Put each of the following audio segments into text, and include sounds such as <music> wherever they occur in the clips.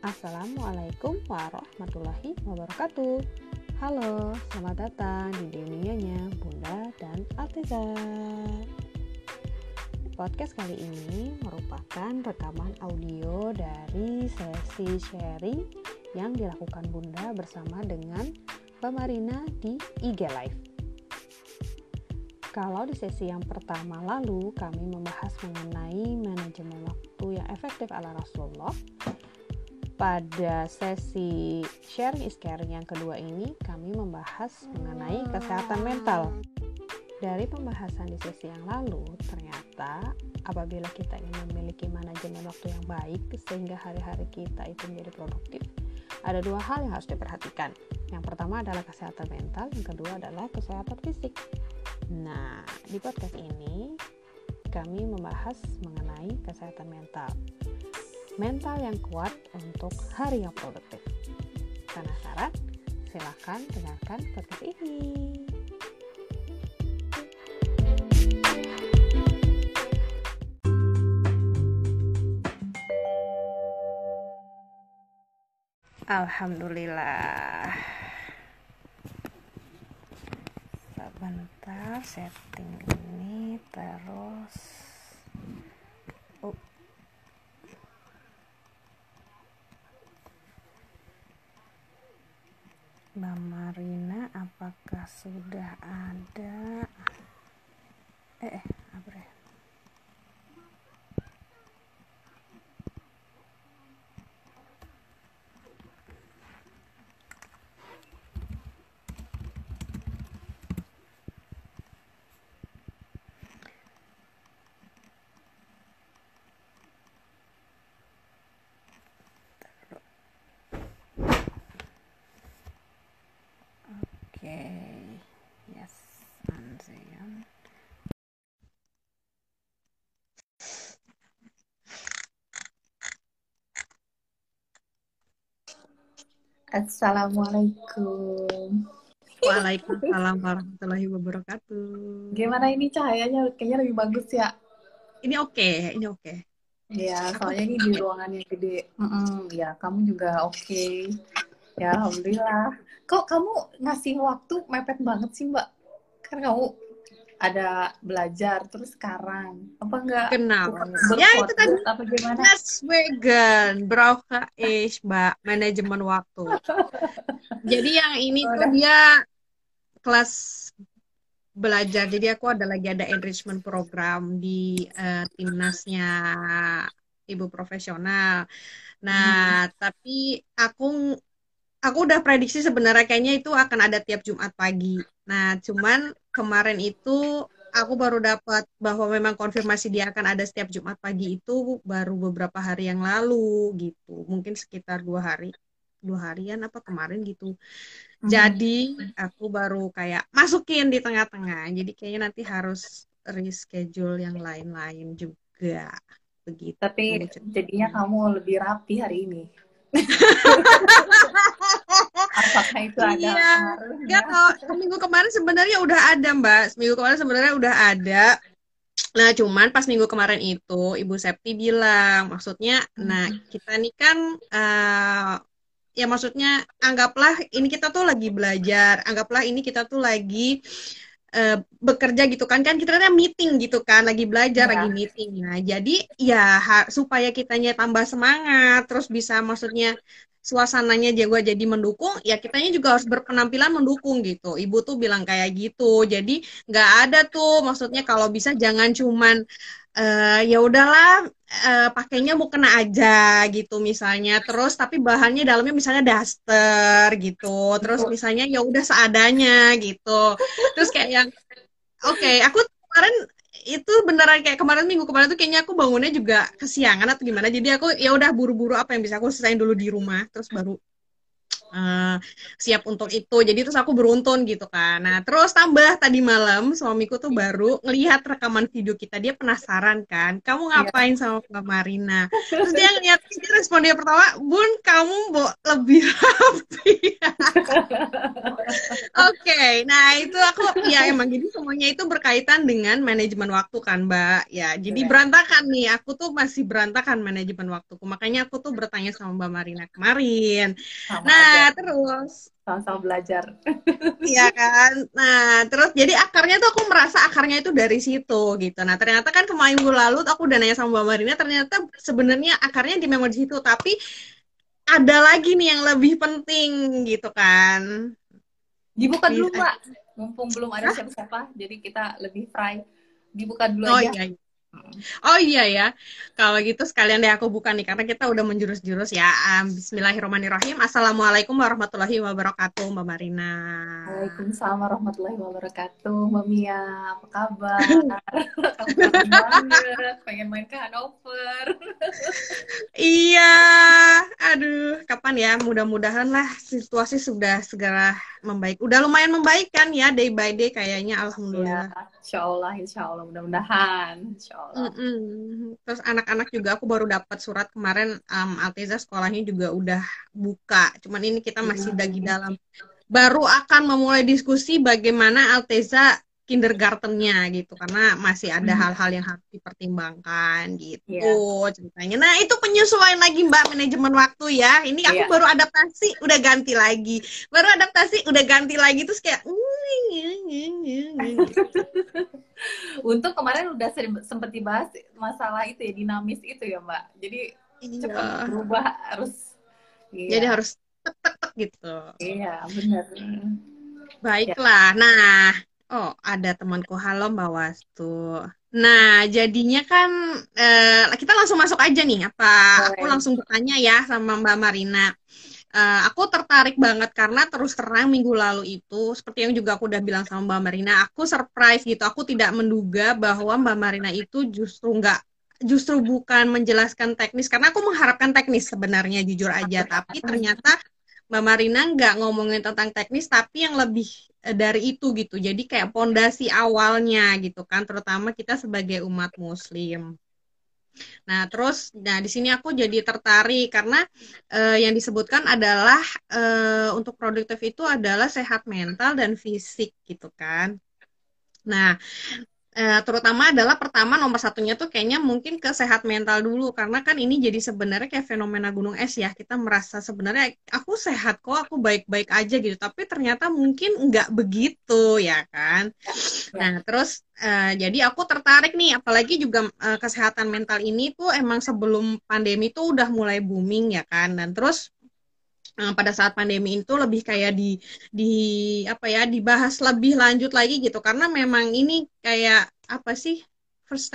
Assalamualaikum warahmatullahi wabarakatuh. Halo, selamat datang di dunianya Bunda dan Alteza. Podcast kali ini merupakan rekaman audio dari sesi sharing yang dilakukan Bunda bersama dengan Mbak di IG Live. Kalau di sesi yang pertama lalu kami membahas mengenai manajemen waktu yang efektif ala Rasulullah. Pada sesi sharing is caring yang kedua ini kami membahas mengenai kesehatan mental. Dari pembahasan di sesi yang lalu, ternyata apabila kita ingin memiliki manajemen waktu yang baik sehingga hari-hari kita itu menjadi produktif, ada dua hal yang harus diperhatikan. Yang pertama adalah kesehatan mental, yang kedua adalah kesehatan fisik. Nah, di podcast ini kami membahas mengenai kesehatan mental. Mental yang kuat untuk hari yang produktif. Penasaran? Silahkan dengarkan podcast ini. Alhamdulillah sebentar setting ini terus Mbak Marina apakah sudah ada? Eh, eh apa ya Okay. Yes, ansehen. Assalamualaikum. Waalaikumsalam warahmatullahi wabarakatuh. Gimana ini cahayanya? Kayaknya lebih bagus ya. Ini oke, okay, ini oke. Okay. Iya, soalnya ini di ruangan yang gede. Mm -mm, ya, kamu juga oke. Okay. Ya, alhamdulillah. Kok kamu ngasih waktu mepet banget sih, Mbak? Kan kamu ada belajar terus sekarang? Apa enggak kenapa ya itu tadi apa gimana? Naswegen brauche ich mbak manajemen waktu. Jadi yang ini tuh dia kelas belajar. Jadi aku ada lagi ada enrichment program di uh, timnasnya ibu profesional. Nah hmm. tapi aku aku udah prediksi sebenarnya kayaknya itu akan ada tiap Jumat pagi. Nah, cuman kemarin itu aku baru dapat bahwa memang konfirmasi dia akan ada setiap Jumat pagi itu baru beberapa hari yang lalu gitu. Mungkin sekitar dua hari, dua harian apa kemarin gitu. Hmm. Jadi aku baru kayak masukin di tengah-tengah. Jadi kayaknya nanti harus reschedule yang lain-lain juga begitu. Tapi jadinya kamu lebih rapi hari ini. <laughs> Apakah itu ada iya. Enggak, kalau minggu kemarin sebenarnya udah ada, Mbak. Minggu kemarin sebenarnya udah ada. Nah, cuman pas minggu kemarin itu Ibu Septi bilang, maksudnya, hmm. nah kita nih kan uh, ya maksudnya anggaplah ini kita tuh lagi belajar, anggaplah ini kita tuh lagi uh, bekerja gitu kan kan kita kan meeting gitu kan lagi belajar ya. lagi meeting nah jadi ya supaya kitanya tambah semangat terus bisa maksudnya suasananya juga jadi mendukung ya kitanya juga harus berpenampilan mendukung gitu. Ibu tuh bilang kayak gitu. Jadi nggak ada tuh maksudnya kalau bisa jangan cuman uh, ya udahlah uh, pakainya mau kena aja gitu misalnya. Terus tapi bahannya dalamnya misalnya daster gitu. Terus misalnya ya udah seadanya gitu. Terus kayak yang oke okay, aku kemarin itu beneran kayak kemarin minggu kemarin tuh kayaknya aku bangunnya juga kesiangan atau gimana. Jadi aku ya udah buru-buru apa yang bisa aku selesaiin dulu di rumah terus baru uh, siap untuk itu jadi terus aku beruntun gitu kan nah terus tambah tadi malam suamiku tuh baru ngelihat rekaman video kita dia penasaran kan kamu iya. ngapain yeah. sama Mbak Marina terus dia ngeliat ini respon dia pertama bun kamu bo lebih rapi <laughs> oke okay, nah itu aku ya emang jadi semuanya itu berkaitan dengan manajemen waktu kan Mbak ya jadi yeah. berantakan nih aku tuh masih berantakan manajemen waktuku makanya aku tuh bertanya sama Mbak Marina kemarin sama nah aja. Terus. Sama-sama belajar. <laughs> Iya kan? Nah terus jadi akarnya tuh aku merasa akarnya itu dari situ gitu. Nah ternyata kan kemarin minggu lalu aku udah nanya sama Mbak Marina ternyata sebenarnya akarnya di memang di situ tapi ada lagi nih yang lebih penting gitu kan. Dibuka dulu Mbak. Mumpung belum ada siapa-siapa jadi kita lebih fry. Dibuka dulu oh, aja. iya. iya. Oh iya ya, kalau gitu sekalian deh aku buka nih karena kita udah menjurus-jurus ya. Bismillahirrahmanirrahim. Assalamualaikum warahmatullahi wabarakatuh, Mbak Marina. Waalaikumsalam warahmatullahi wabarakatuh, Mbak Mia. Apa kabar? <laughs> banget, pengen main ke Hanover. <laughs> iya, aduh, kapan ya? Mudah-mudahan lah situasi sudah segera membaik. Udah lumayan membaik kan ya, day by day kayaknya, alhamdulillah. Ya, insya Allah, insya Allah, mudah-mudahan. Insya Mm -mm. Terus anak-anak juga aku baru dapat surat kemarin um, Alteza sekolahnya juga udah buka. Cuman ini kita masih lagi dalam baru akan memulai diskusi bagaimana Alteza kindergartennya gitu karena masih ada hal-hal yang harus dipertimbangkan gitu yeah. ceritanya. Nah itu penyesuaian lagi mbak manajemen waktu ya. Ini aku yeah. baru adaptasi udah ganti lagi, baru adaptasi udah ganti lagi terus kayak. <laughs> Untuk kemarin udah sempat dibahas masalah itu ya dinamis itu ya mbak. Jadi iya. cepat berubah harus. Iya. Jadi harus tek tek tek gitu. Iya benar. Baiklah. Nah Oh, ada temanku. Halo Mbak Wastu. Nah, jadinya kan eh, kita langsung masuk aja nih. Apa Boleh. aku langsung bertanya ya sama Mbak Marina. Uh, aku tertarik banget karena terus terang minggu lalu itu seperti yang juga aku udah bilang sama Mbak Marina, aku surprise gitu. Aku tidak menduga bahwa Mbak Marina itu justru nggak justru bukan menjelaskan teknis karena aku mengharapkan teknis sebenarnya jujur aja, tapi ternyata Mbak Marina nggak ngomongin tentang teknis tapi yang lebih Eh, dari itu gitu. Jadi kayak pondasi awalnya gitu kan, terutama kita sebagai umat muslim. Nah, terus nah di sini aku jadi tertarik karena uh, yang disebutkan adalah uh, untuk produktif itu adalah sehat mental dan fisik gitu kan. Nah, eh, terutama adalah pertama nomor satunya tuh kayaknya mungkin ke sehat mental dulu. Karena kan ini jadi sebenarnya kayak fenomena gunung es ya. Kita merasa sebenarnya aku sehat kok aku baik-baik aja gitu. Tapi ternyata mungkin nggak begitu ya kan? Nah terus eh, jadi aku tertarik nih. Apalagi juga eh, kesehatan mental ini tuh emang sebelum pandemi tuh udah mulai booming ya kan? Dan terus uh, pada saat pandemi itu lebih kayak di di apa ya dibahas lebih lanjut lagi gitu karena memang ini kayak apa sih first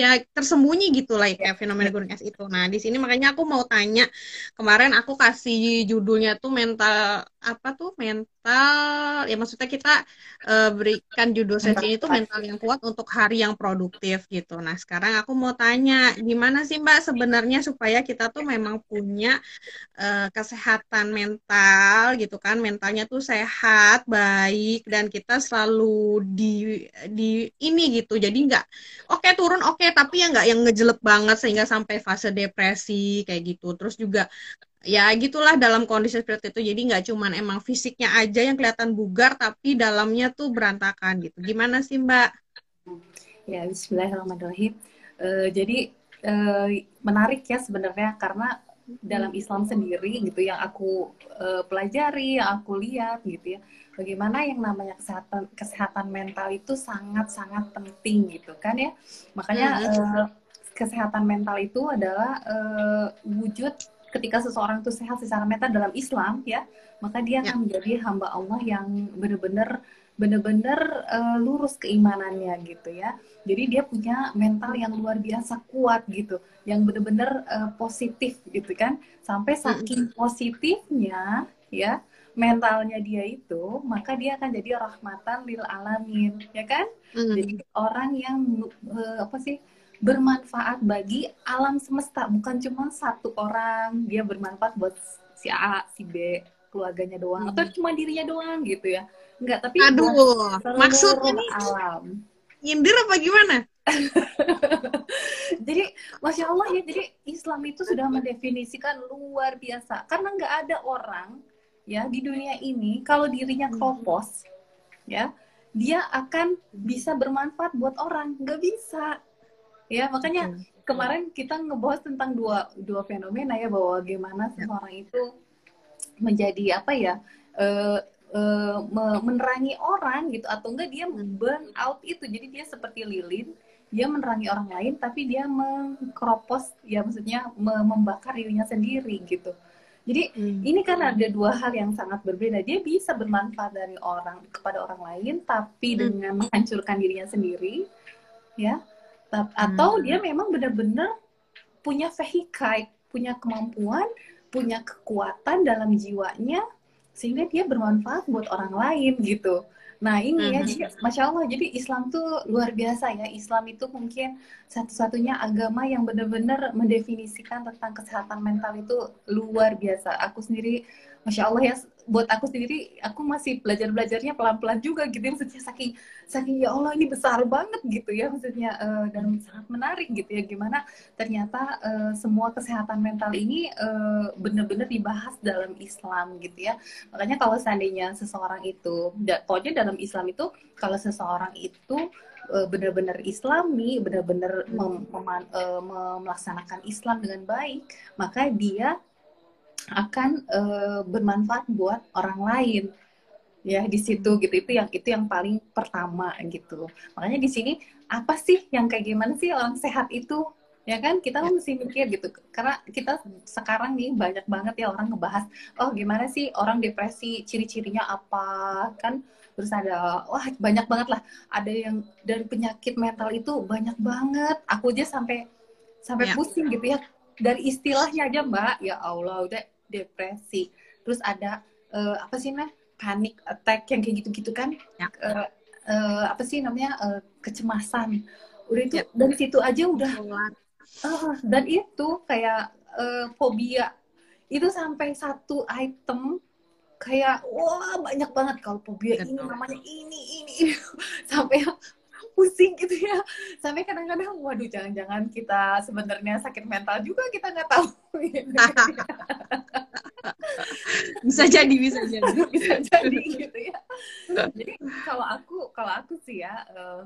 ya tersembunyi gitu lah kayak fenomena gunung es itu. Nah di sini makanya aku mau tanya kemarin aku kasih judulnya tuh mental apa tuh mental ya maksudnya kita uh, berikan judul sesi itu mental yang kuat untuk hari yang produktif gitu. Nah sekarang aku mau tanya gimana sih Mbak sebenarnya supaya kita tuh memang punya uh, kesehatan mental gitu kan? Mentalnya tuh sehat baik dan kita selalu di di ini gitu. Jadi nggak oke okay, turun oke okay, tapi ya nggak yang ngejelek banget sehingga sampai fase depresi kayak gitu. Terus juga ya gitulah dalam kondisi seperti itu. Jadi nggak cuman emang fisiknya aja yang kelihatan bugar tapi dalamnya tuh berantakan gitu. Gimana sih mbak? Ya Bismillahirrahmanirrahim. Uh, jadi uh, menarik ya sebenarnya karena dalam Islam sendiri gitu yang aku uh, pelajari yang aku lihat gitu ya bagaimana yang namanya kesehatan kesehatan mental itu sangat sangat penting gitu kan ya. Makanya uh, kesehatan mental itu adalah uh, wujud ketika seseorang itu sehat secara mental dalam Islam ya maka dia ya. akan menjadi hamba Allah yang benar-benar benar-benar uh, lurus keimanannya gitu ya jadi dia punya mental yang luar biasa kuat gitu yang benar-benar uh, positif gitu kan sampai saking positifnya ya mentalnya dia itu maka dia akan jadi rahmatan lil alamin ya kan mm. jadi orang yang uh, apa sih bermanfaat bagi alam semesta bukan cuma satu orang dia bermanfaat buat si A si B keluarganya doang atau cuma dirinya doang gitu ya Enggak, tapi Aduh, maksudnya nih alam. nyindir apa gimana? <laughs> Jadi, masya Allah ya, jadi Islam itu sudah mendefinisikan luar biasa. Karena nggak ada orang ya di dunia ini kalau dirinya kropos, ya, dia akan bisa bermanfaat buat orang. Nggak bisa, ya. Makanya kemarin kita ngebahas tentang dua dua fenomena ya bahwa bagaimana seseorang itu menjadi apa ya? eh, me- menerangi orang gitu atau enggak dia burn out itu jadi dia seperti lilin dia menerangi orang lain tapi dia mengkropos ya maksudnya me- membakar dirinya sendiri gitu jadi ini kan ada dua hal yang sangat berbeda dia bisa bermanfaat dari orang kepada orang lain tapi Hmm. dengan menghancurkan dirinya sendiri ya atau Hmm. dia memang benar-benar punya vehikai punya kemampuan punya kekuatan dalam jiwanya sehingga dia bermanfaat buat orang lain gitu. Nah ini ya, Mhm. jadi masya Allah, jadi Islam tuh luar biasa ya. Islam itu mungkin satu-satunya agama yang benar-benar mendefinisikan tentang kesehatan mental itu luar biasa. Aku sendiri, masya Allah ya, buat aku sendiri, aku masih belajar belajarnya pelan-pelan juga gitu. Maksudnya saking saking ya Allah ini besar banget gitu ya, maksudnya eh, dan sangat menarik gitu ya. Gimana ternyata eh, semua kesehatan mental ini eh, benar-benar dibahas dalam Islam gitu ya. Makanya kalau seandainya seseorang itu, pokoknya dalam Islam itu kalau seseorang itu benar-benar Islami, benar-benar mem- mem- melaksanakan Islam dengan baik, maka dia akan eh, bermanfaat buat orang lain. Ya di situ gitu. Itu yang itu yang paling pertama gitu. Makanya di sini apa sih yang kayak gimana sih orang sehat itu? Ya kan? Kita kan mesti mikir gitu. Karena kita sekarang nih banyak banget ya orang ngebahas oh gimana sih orang depresi? Ciri-cirinya apa? Kan? Terus ada wah banyak banget lah. Ada yang dari penyakit mental itu banyak banget. Aku aja sampai sampai Ya. pusing gitu ya. Dari istilahnya aja mbak ya Allah udah depresi terus ada eh, apa sih nah panic attack yang kayak gitu-gitu kan Ya. Eh, eh, apa sih namanya eh, kecemasan udah itu Ya. dari situ aja udah Ah, dan itu kayak eh, fobia itu sampai satu item kayak wah banyak banget kalau fobia ini Betul. namanya ini ini, ini. <laughs> sampai pusing gitu ya. Sampai kadang-kadang waduh jangan-jangan kita sebenarnya sakit mental juga kita nggak tahu <laughs> bisa jadi, bisa jadi. bisa jadi gitu ya. Jadi kalau aku kalau aku sih ya eh,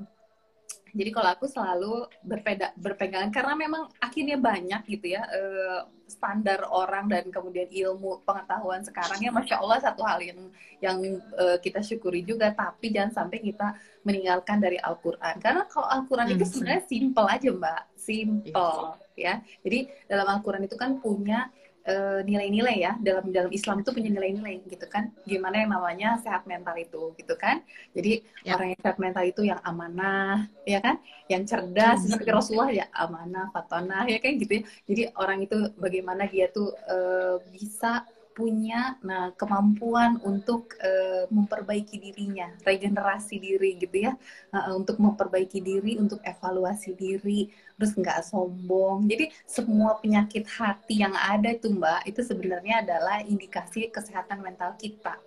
jadi kalau aku selalu berpeda berpegangan karena memang akhirnya banyak gitu ya eh, standar orang dan kemudian ilmu pengetahuan sekarang ya masya Allah satu hal yang yang eh, kita syukuri juga. Tapi jangan sampai kita meninggalkan dari Al-Quran. Karena kalau Al-Quran itu Hmm. sebenarnya simple aja mbak. Simple ya. Jadi dalam Al-Quran itu kan punya eh, nilai-nilai ya dalam dalam Islam itu punya nilai-nilai gitu kan. Gimana yang namanya sehat mental itu gitu kan. Jadi Ya. orang yang sehat mental itu yang amanah ya kan. Yang cerdas Hmm. seperti Rasulullah ya amanah fatonah ya kan gitu ya. Jadi orang itu bagaimana dia tuh eh, bisa punya nah kemampuan untuk eh, memperbaiki dirinya regenerasi diri gitu ya. Eh, untuk memperbaiki diri untuk evaluasi diri terus nggak sombong jadi semua penyakit hati yang ada itu mbak itu sebenarnya adalah indikasi kesehatan mental kita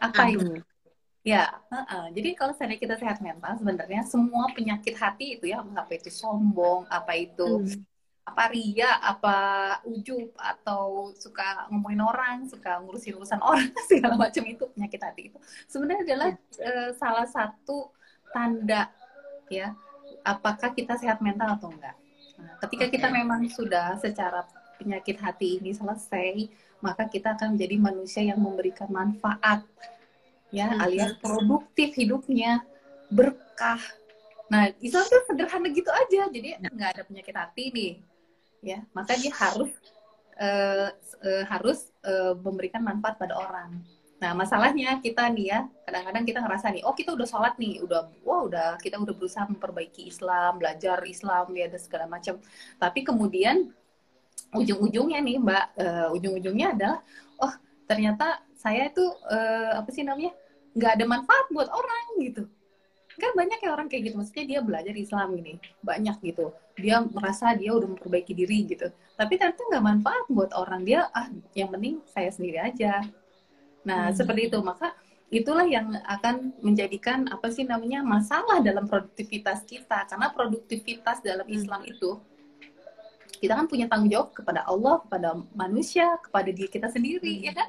apa itu Aduh. Ya, heeh. jadi kalau seandainya kita sehat mental, sebenarnya semua penyakit hati itu ya, apa itu sombong, apa itu Hmm. apa ria, apa ujub, atau suka ngomongin orang, suka ngurusin urusan <laughs> orang, segala macam itu penyakit hati itu sebenarnya adalah eh, salah satu tanda ya, apakah kita sehat mental atau enggak. Nah, ketika kita Oke. memang sudah secara penyakit hati ini selesai, maka kita akan menjadi manusia yang memberikan manfaat ya Hmm. alias produktif hidupnya berkah nah Islam tuh sederhana gitu aja jadi Ya. nggak ada penyakit hati nih ya maka dia harus eh, eh, harus eh, memberikan manfaat pada orang nah masalahnya kita nih ya kadang-kadang kita ngerasa nih oh kita udah sholat nih udah wah udah kita udah berusaha memperbaiki Islam belajar Islam ya dan segala macam. Tapi kemudian ujung-ujungnya nih mbak eh, ujung-ujungnya adalah oh ternyata saya itu eh, apa sih namanya nggak ada manfaat buat orang gitu. Kan banyak ya orang kayak gitu maksudnya dia belajar Islam ini banyak gitu. Dia merasa dia udah memperbaiki diri gitu. Tapi ternyata nggak manfaat buat orang. Dia ah yang penting saya sendiri aja nah hmm. seperti itu maka itulah yang akan menjadikan apa sih namanya masalah dalam produktivitas kita karena produktivitas dalam hmm. Islam itu kita kan punya tanggung jawab kepada Allah kepada manusia kepada diri kita sendiri hmm. ya kan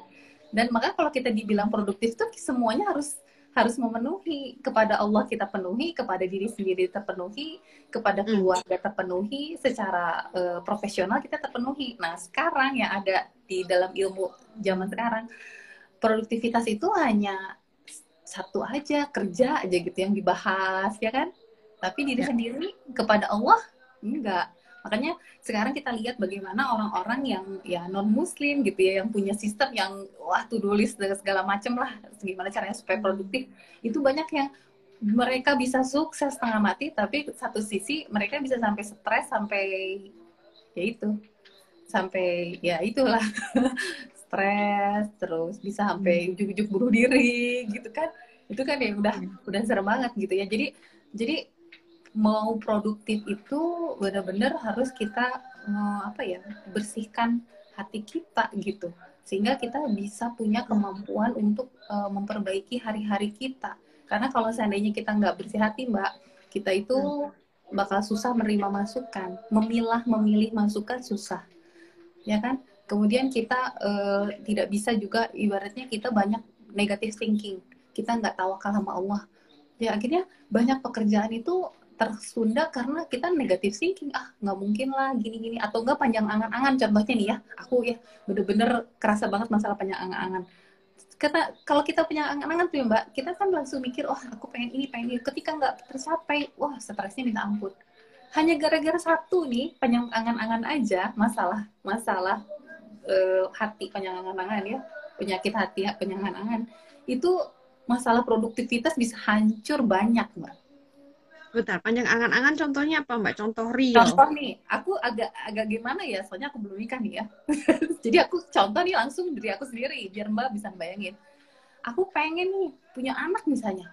dan maka kalau kita dibilang produktif tuh semuanya harus harus memenuhi kepada Allah kita penuhi, kepada diri sendiri terpenuhi, kepada hmm. keluarga terpenuhi, secara uh, profesional kita terpenuhi. Nah sekarang yang ada di dalam ilmu zaman sekarang produktivitas itu hanya satu aja kerja aja gitu yang dibahas ya kan, tapi diri ya. sendiri kepada Allah enggak. Makanya sekarang kita lihat bagaimana orang-orang yang ya non muslim gitu ya yang punya sistem yang wah to do list dan segala macam lah gimana caranya supaya produktif itu banyak yang mereka bisa sukses setengah mati tapi satu sisi mereka bisa sampai stres sampai ya itu sampai ya itulah <laughs> stres terus bisa sampai hmm. ujuk-ujuk bunuh diri gitu kan. Itu kan ya udah udah serem banget gitu ya. Jadi jadi mau produktif itu benar-benar harus kita uh, apa ya bersihkan hati kita gitu. Sehingga kita bisa punya kemampuan untuk uh, memperbaiki hari-hari kita. Karena kalau seandainya kita nggak bersih hati mbak kita itu bakal susah menerima masukan. Memilah memilih masukan susah. Ya kan kemudian kita uh, tidak bisa juga ibaratnya kita banyak negative thinking. Kita nggak tawakal sama Allah. Ya akhirnya banyak pekerjaan itu tersunda karena kita negatif thinking. Ah nggak mungkin lah gini-gini. Atau enggak panjang angan-angan. Contohnya nih ya aku ya bener-bener kerasa banget masalah panjang angan-angan. Kata kalau kita punya angan-angan tuh ya mbak kita kan langsung mikir oh aku pengen ini pengen ini ketika nggak tercapai wah stresnya minta ampun. Hanya gara-gara satu nih panjang angan-angan aja masalah masalah uh, hati panjang angan-angan ya penyakit hati ya, panjang angan-angan itu masalah produktivitas bisa hancur banyak mbak Bentar, panjang angan-angan contohnya apa Mbak? Contoh real. Contoh nih, aku agak agak gimana ya, soalnya aku belum nikah nih ya. <laughs> Jadi aku contoh nih langsung dari aku sendiri, biar Mbak bisa bayangin. Aku pengen nih punya anak misalnya.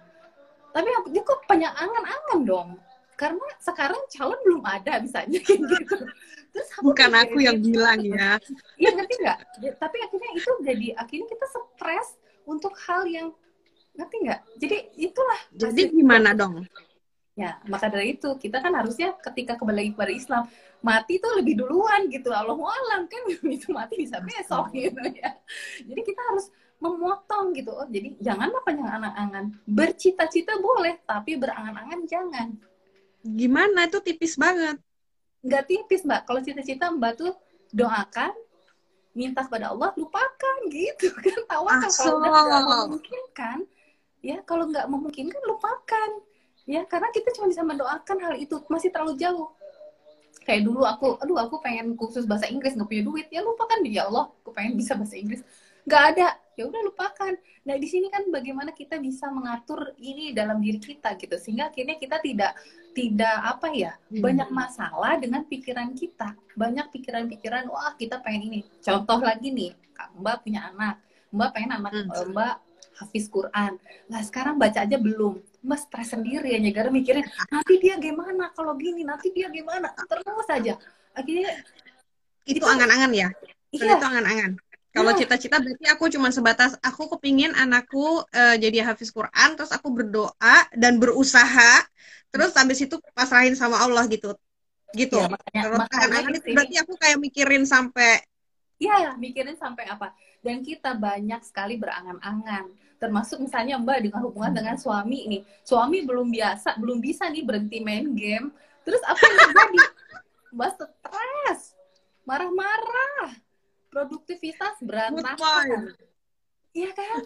Tapi aku juga panjang angan-angan dong. Karena sekarang calon belum ada misalnya <laughs> gitu. Terus Bukan aku yang bilang ya. Iya ngerti nggak? Ya, tapi akhirnya itu jadi akhirnya kita stres untuk hal yang ngerti nggak? Jadi itulah. Jadi gimana dong? Ya, maka dari itu kita kan harusnya ketika kembali kepada Islam mati tuh lebih duluan gitu. Allah alam kan <laughs> itu mati bisa besok gitu ya. Jadi kita harus memotong gitu. Oh, jadi janganlah panjang angan-angan. Bercita-cita boleh, tapi berangan-angan jangan. Gimana itu tipis banget? Nggak tipis, Mbak. Kalau cita-cita Mbak tuh doakan, minta kepada Allah, lupakan gitu <laughs> kan. Tawakal kalau udah memungkinkan, ya. Kalau nggak memungkinkan lupakan ya. Karena kita cuma bisa mendoakan hal itu masih terlalu jauh. Kayak dulu aku aduh aku pengen kursus bahasa Inggris nggak punya duit. Ya lupakan ya Allah aku pengen bisa bahasa Inggris. Nggak ada. Ya udah lupakan. Nah di sini kan bagaimana kita bisa mengatur ini dalam diri kita gitu. Sehingga akhirnya kita tidak tidak apa ya hmm. banyak masalah dengan pikiran kita. Banyak pikiran-pikiran wah kita pengen ini. Contoh lagi nih mbak punya anak. Mbak pengen anak hmm. mbak hafiz Quran. Nah sekarang baca aja belum. Mas stres sendiri ya gara mikirnya nanti dia gimana? Kalau gini nanti dia gimana? Terus saja akhirnya itu angan-angan ya? Iya. itu angan-angan kalau iya. cita-cita berarti aku cuma sebatas aku kepingin anakku uh, jadi hafiz Quran terus aku berdoa dan berusaha terus habis itu pasrahin sama Allah gitu gitu ya, makanya, makanya itu berarti aku kayak mikirin sampai Iya, mikirin sampai apa. Dan kita banyak sekali berangan-angan termasuk misalnya Mbak dengan hubungan hmm. dengan suami nih. Suami belum biasa, belum bisa nih berhenti main game. Terus apa yang terjadi? <laughs> Mbak stres, marah-marah, produktivitas berantakan. Iya kan?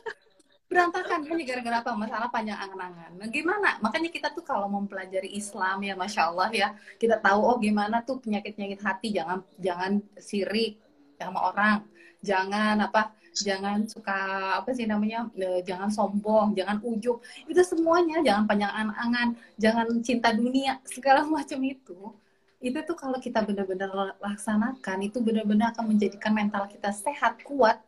Berantakan hanya gara-gara apa? Masalah panjang angan-angan. Nah, gimana? Makanya kita tuh kalau mempelajari Islam ya, masya Allah ya, kita tahu oh gimana tuh penyakit-penyakit hati. Jangan jangan sirik sama orang, jangan apa jangan suka apa sih namanya e, jangan sombong jangan ujub itu semuanya jangan panjang angan-angan jangan cinta dunia segala macam itu itu tuh kalau kita benar-benar laksanakan itu benar-benar akan menjadikan mental kita sehat kuat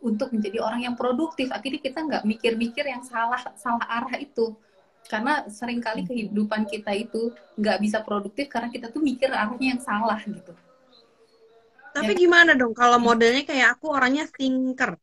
untuk menjadi orang yang produktif. Akhirnya kita nggak mikir-mikir yang salah salah arah itu. Karena sering kali kehidupan kita itu nggak bisa produktif karena kita tuh mikir arahnya yang salah gitu. Tapi ya. gimana dong kalau modelnya kayak aku orangnya thinker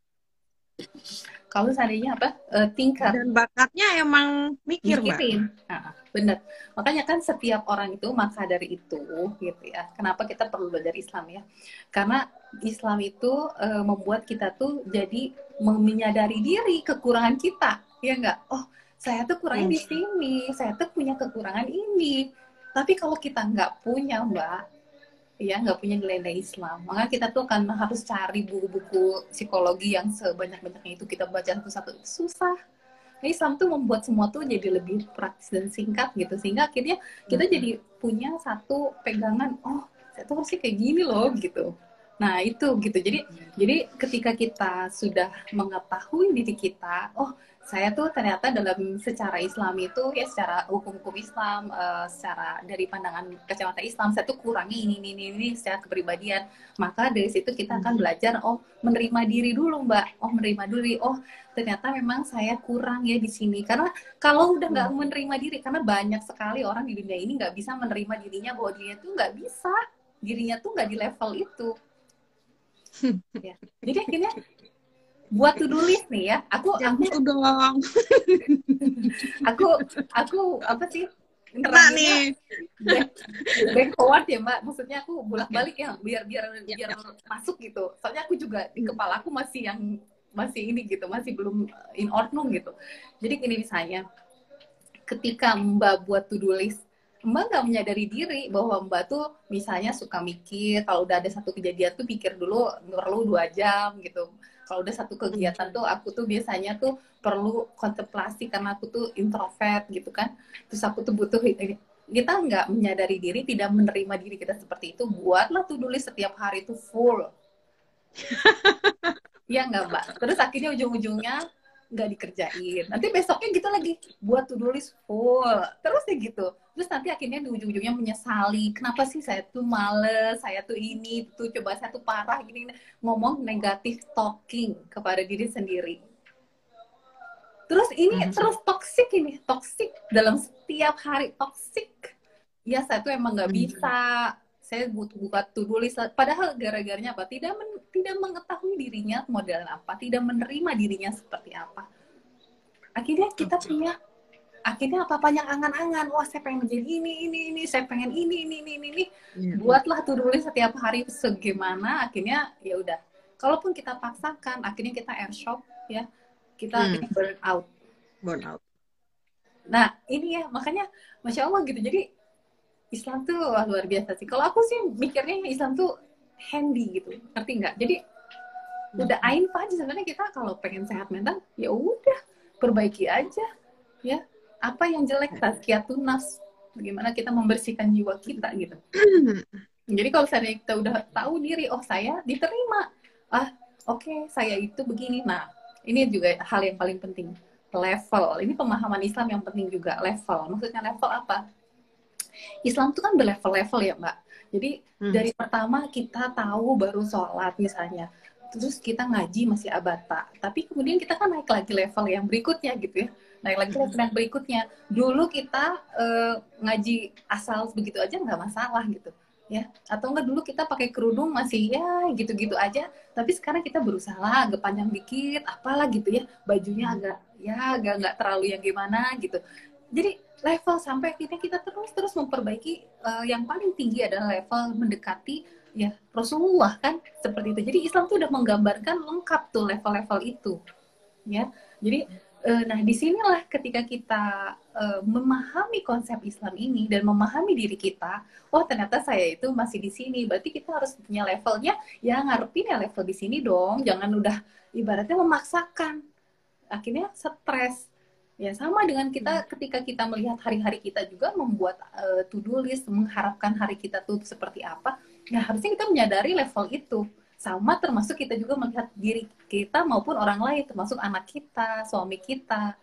kalau seandainya apa uh, tingkat dan bakatnya emang mikir mikirin. Nah, bener. Makanya kan setiap orang itu maka dari itu gitu ya. Kenapa kita perlu belajar Islam ya? Karena Islam itu uh, membuat kita tuh jadi menyadari diri kekurangan kita ya enggak oh saya tuh kurangnya di hmm. sini saya tuh punya kekurangan ini. Tapi kalau kita nggak punya mbak ya nggak punya nilai-nilai Islam. Maka kita tuh akan harus cari buku-buku psikologi yang sebanyak-banyaknya itu kita baca satu-satu susah. Nah, Islam tuh membuat semua tuh jadi lebih praktis dan singkat gitu. Sehingga akhirnya kita hmm. jadi punya satu pegangan oh saya tuh harusnya kayak gini loh gitu. Nah itu gitu. Jadi jadi ketika kita sudah mengetahui diri kita oh saya tuh ternyata dalam secara Islam itu ya secara hukum-hukum Islam uh, secara dari pandangan kacamata Islam saya tuh kurangi ini ini ini secara kepribadian. Maka dari situ kita akan hmm. belajar oh menerima diri dulu mbak. Oh menerima diri. Oh ternyata memang saya kurang ya di sini. Karena kalau udah nggak hmm. menerima diri karena banyak sekali orang di dunia ini nggak bisa menerima dirinya bahwa dirinya tuh nggak bisa. Dirinya tuh nggak di level itu. Ya. jadi akhirnya buat to do list nih ya. Aku ya, aku dong. <laughs> aku aku apa sih? Kena nih. Back, back forward ya mbak. Maksudnya aku bolak-balik ya biar biar ya, biar ya. masuk gitu. Soalnya aku juga di hmm. kepala aku masih yang masih ini gitu, masih belum in ordnung gitu. Jadi gini misalnya, ketika mbak buat to do list, Mbak nggak menyadari diri bahwa Mbak tuh misalnya suka mikir kalau udah ada satu kejadian tuh pikir dulu perlu dua jam gitu kalau udah satu kegiatan tuh aku tuh biasanya tuh perlu kontemplasi karena aku tuh introvert gitu kan. Terus aku tuh butuh kita nggak menyadari diri tidak menerima diri kita seperti itu buatlah tuh tulis setiap hari itu full. <laughs> Ya nggak mbak? Terus akhirnya ujung-ujungnya nggak dikerjain. Nanti besoknya gitu lagi buat to do list full. Terus ya gitu. Terus nanti akhirnya di ujung-ujungnya menyesali kenapa sih saya tuh males? Saya tuh ini tuh coba saya tuh parah gini, ngomong negatif talking kepada diri sendiri. Terus ini hmm. terus toxic ini toxic. Dalam setiap hari toxic. Ya saya tuh emang nggak hmm. Saya butuh buka to do list padahal gara-garanya apa? Tidak men, tidak mengetahui dirinya model apa tidak menerima dirinya seperti apa. Akhirnya kita punya akhirnya apa banyak angan-angan. Wah saya pengen menjadi ini ini ini saya pengen ini ini ini ini. Yeah. buatlah to do list setiap hari segimana akhirnya ya udah. Kalaupun kita paksakan akhirnya kita air shop ya. Kita hmm. burn out. Burn out. Nah ini ya makanya masya allah gitu. Jadi Islam tuh wah, luar biasa sih. Kalau aku sih mikirnya Islam tuh handy gitu, ngerti nggak? Jadi hmm. udah ain aja sebenarnya kita kalau pengen sehat mental ya udah perbaiki aja ya. Apa yang jelek tazkiyatun nafs bagaimana kita membersihkan jiwa kita gitu. Hmm. jadi kalau saya kita udah tahu diri oh saya diterima. Ah oke okay, saya itu begini. Nah ini juga hal yang paling penting. Level. Ini pemahaman Islam yang penting juga. Level. Maksudnya level apa Islam itu kan berlevel-level ya Mbak. Jadi hmm. dari pertama kita tahu baru sholat misalnya, terus kita ngaji masih abata, tapi kemudian kita kan naik lagi level yang berikutnya gitu ya, naik lagi level yang berikutnya. Dulu kita uh, ngaji asal begitu aja nggak masalah gitu ya atau enggak dulu kita pakai kerudung masih ya gitu-gitu aja tapi sekarang kita berusaha agak panjang dikit apalah gitu ya bajunya agak ya agak nggak terlalu yang gimana gitu jadi level sampai akhirnya kita terus terus memperbaiki uh, yang paling tinggi adalah level mendekati ya Rasulullah kan seperti itu. Jadi Islam tuh udah menggambarkan lengkap tuh level-level itu. Ya. Jadi uh, nah di sinilah ketika kita uh, memahami konsep Islam ini dan memahami diri kita, oh ternyata saya itu masih di sini. Berarti kita harus punya levelnya ya ngarepin ya level di sini dong. Jangan udah ibaratnya memaksakan. Akhirnya stres Ya, sama dengan kita hmm. ketika kita melihat hari-hari kita juga membuat uh, to-do list, mengharapkan hari kita tuh seperti apa. Ya, harusnya kita menyadari level itu. Sama termasuk kita juga melihat diri kita maupun orang lain, termasuk anak kita, suami kita.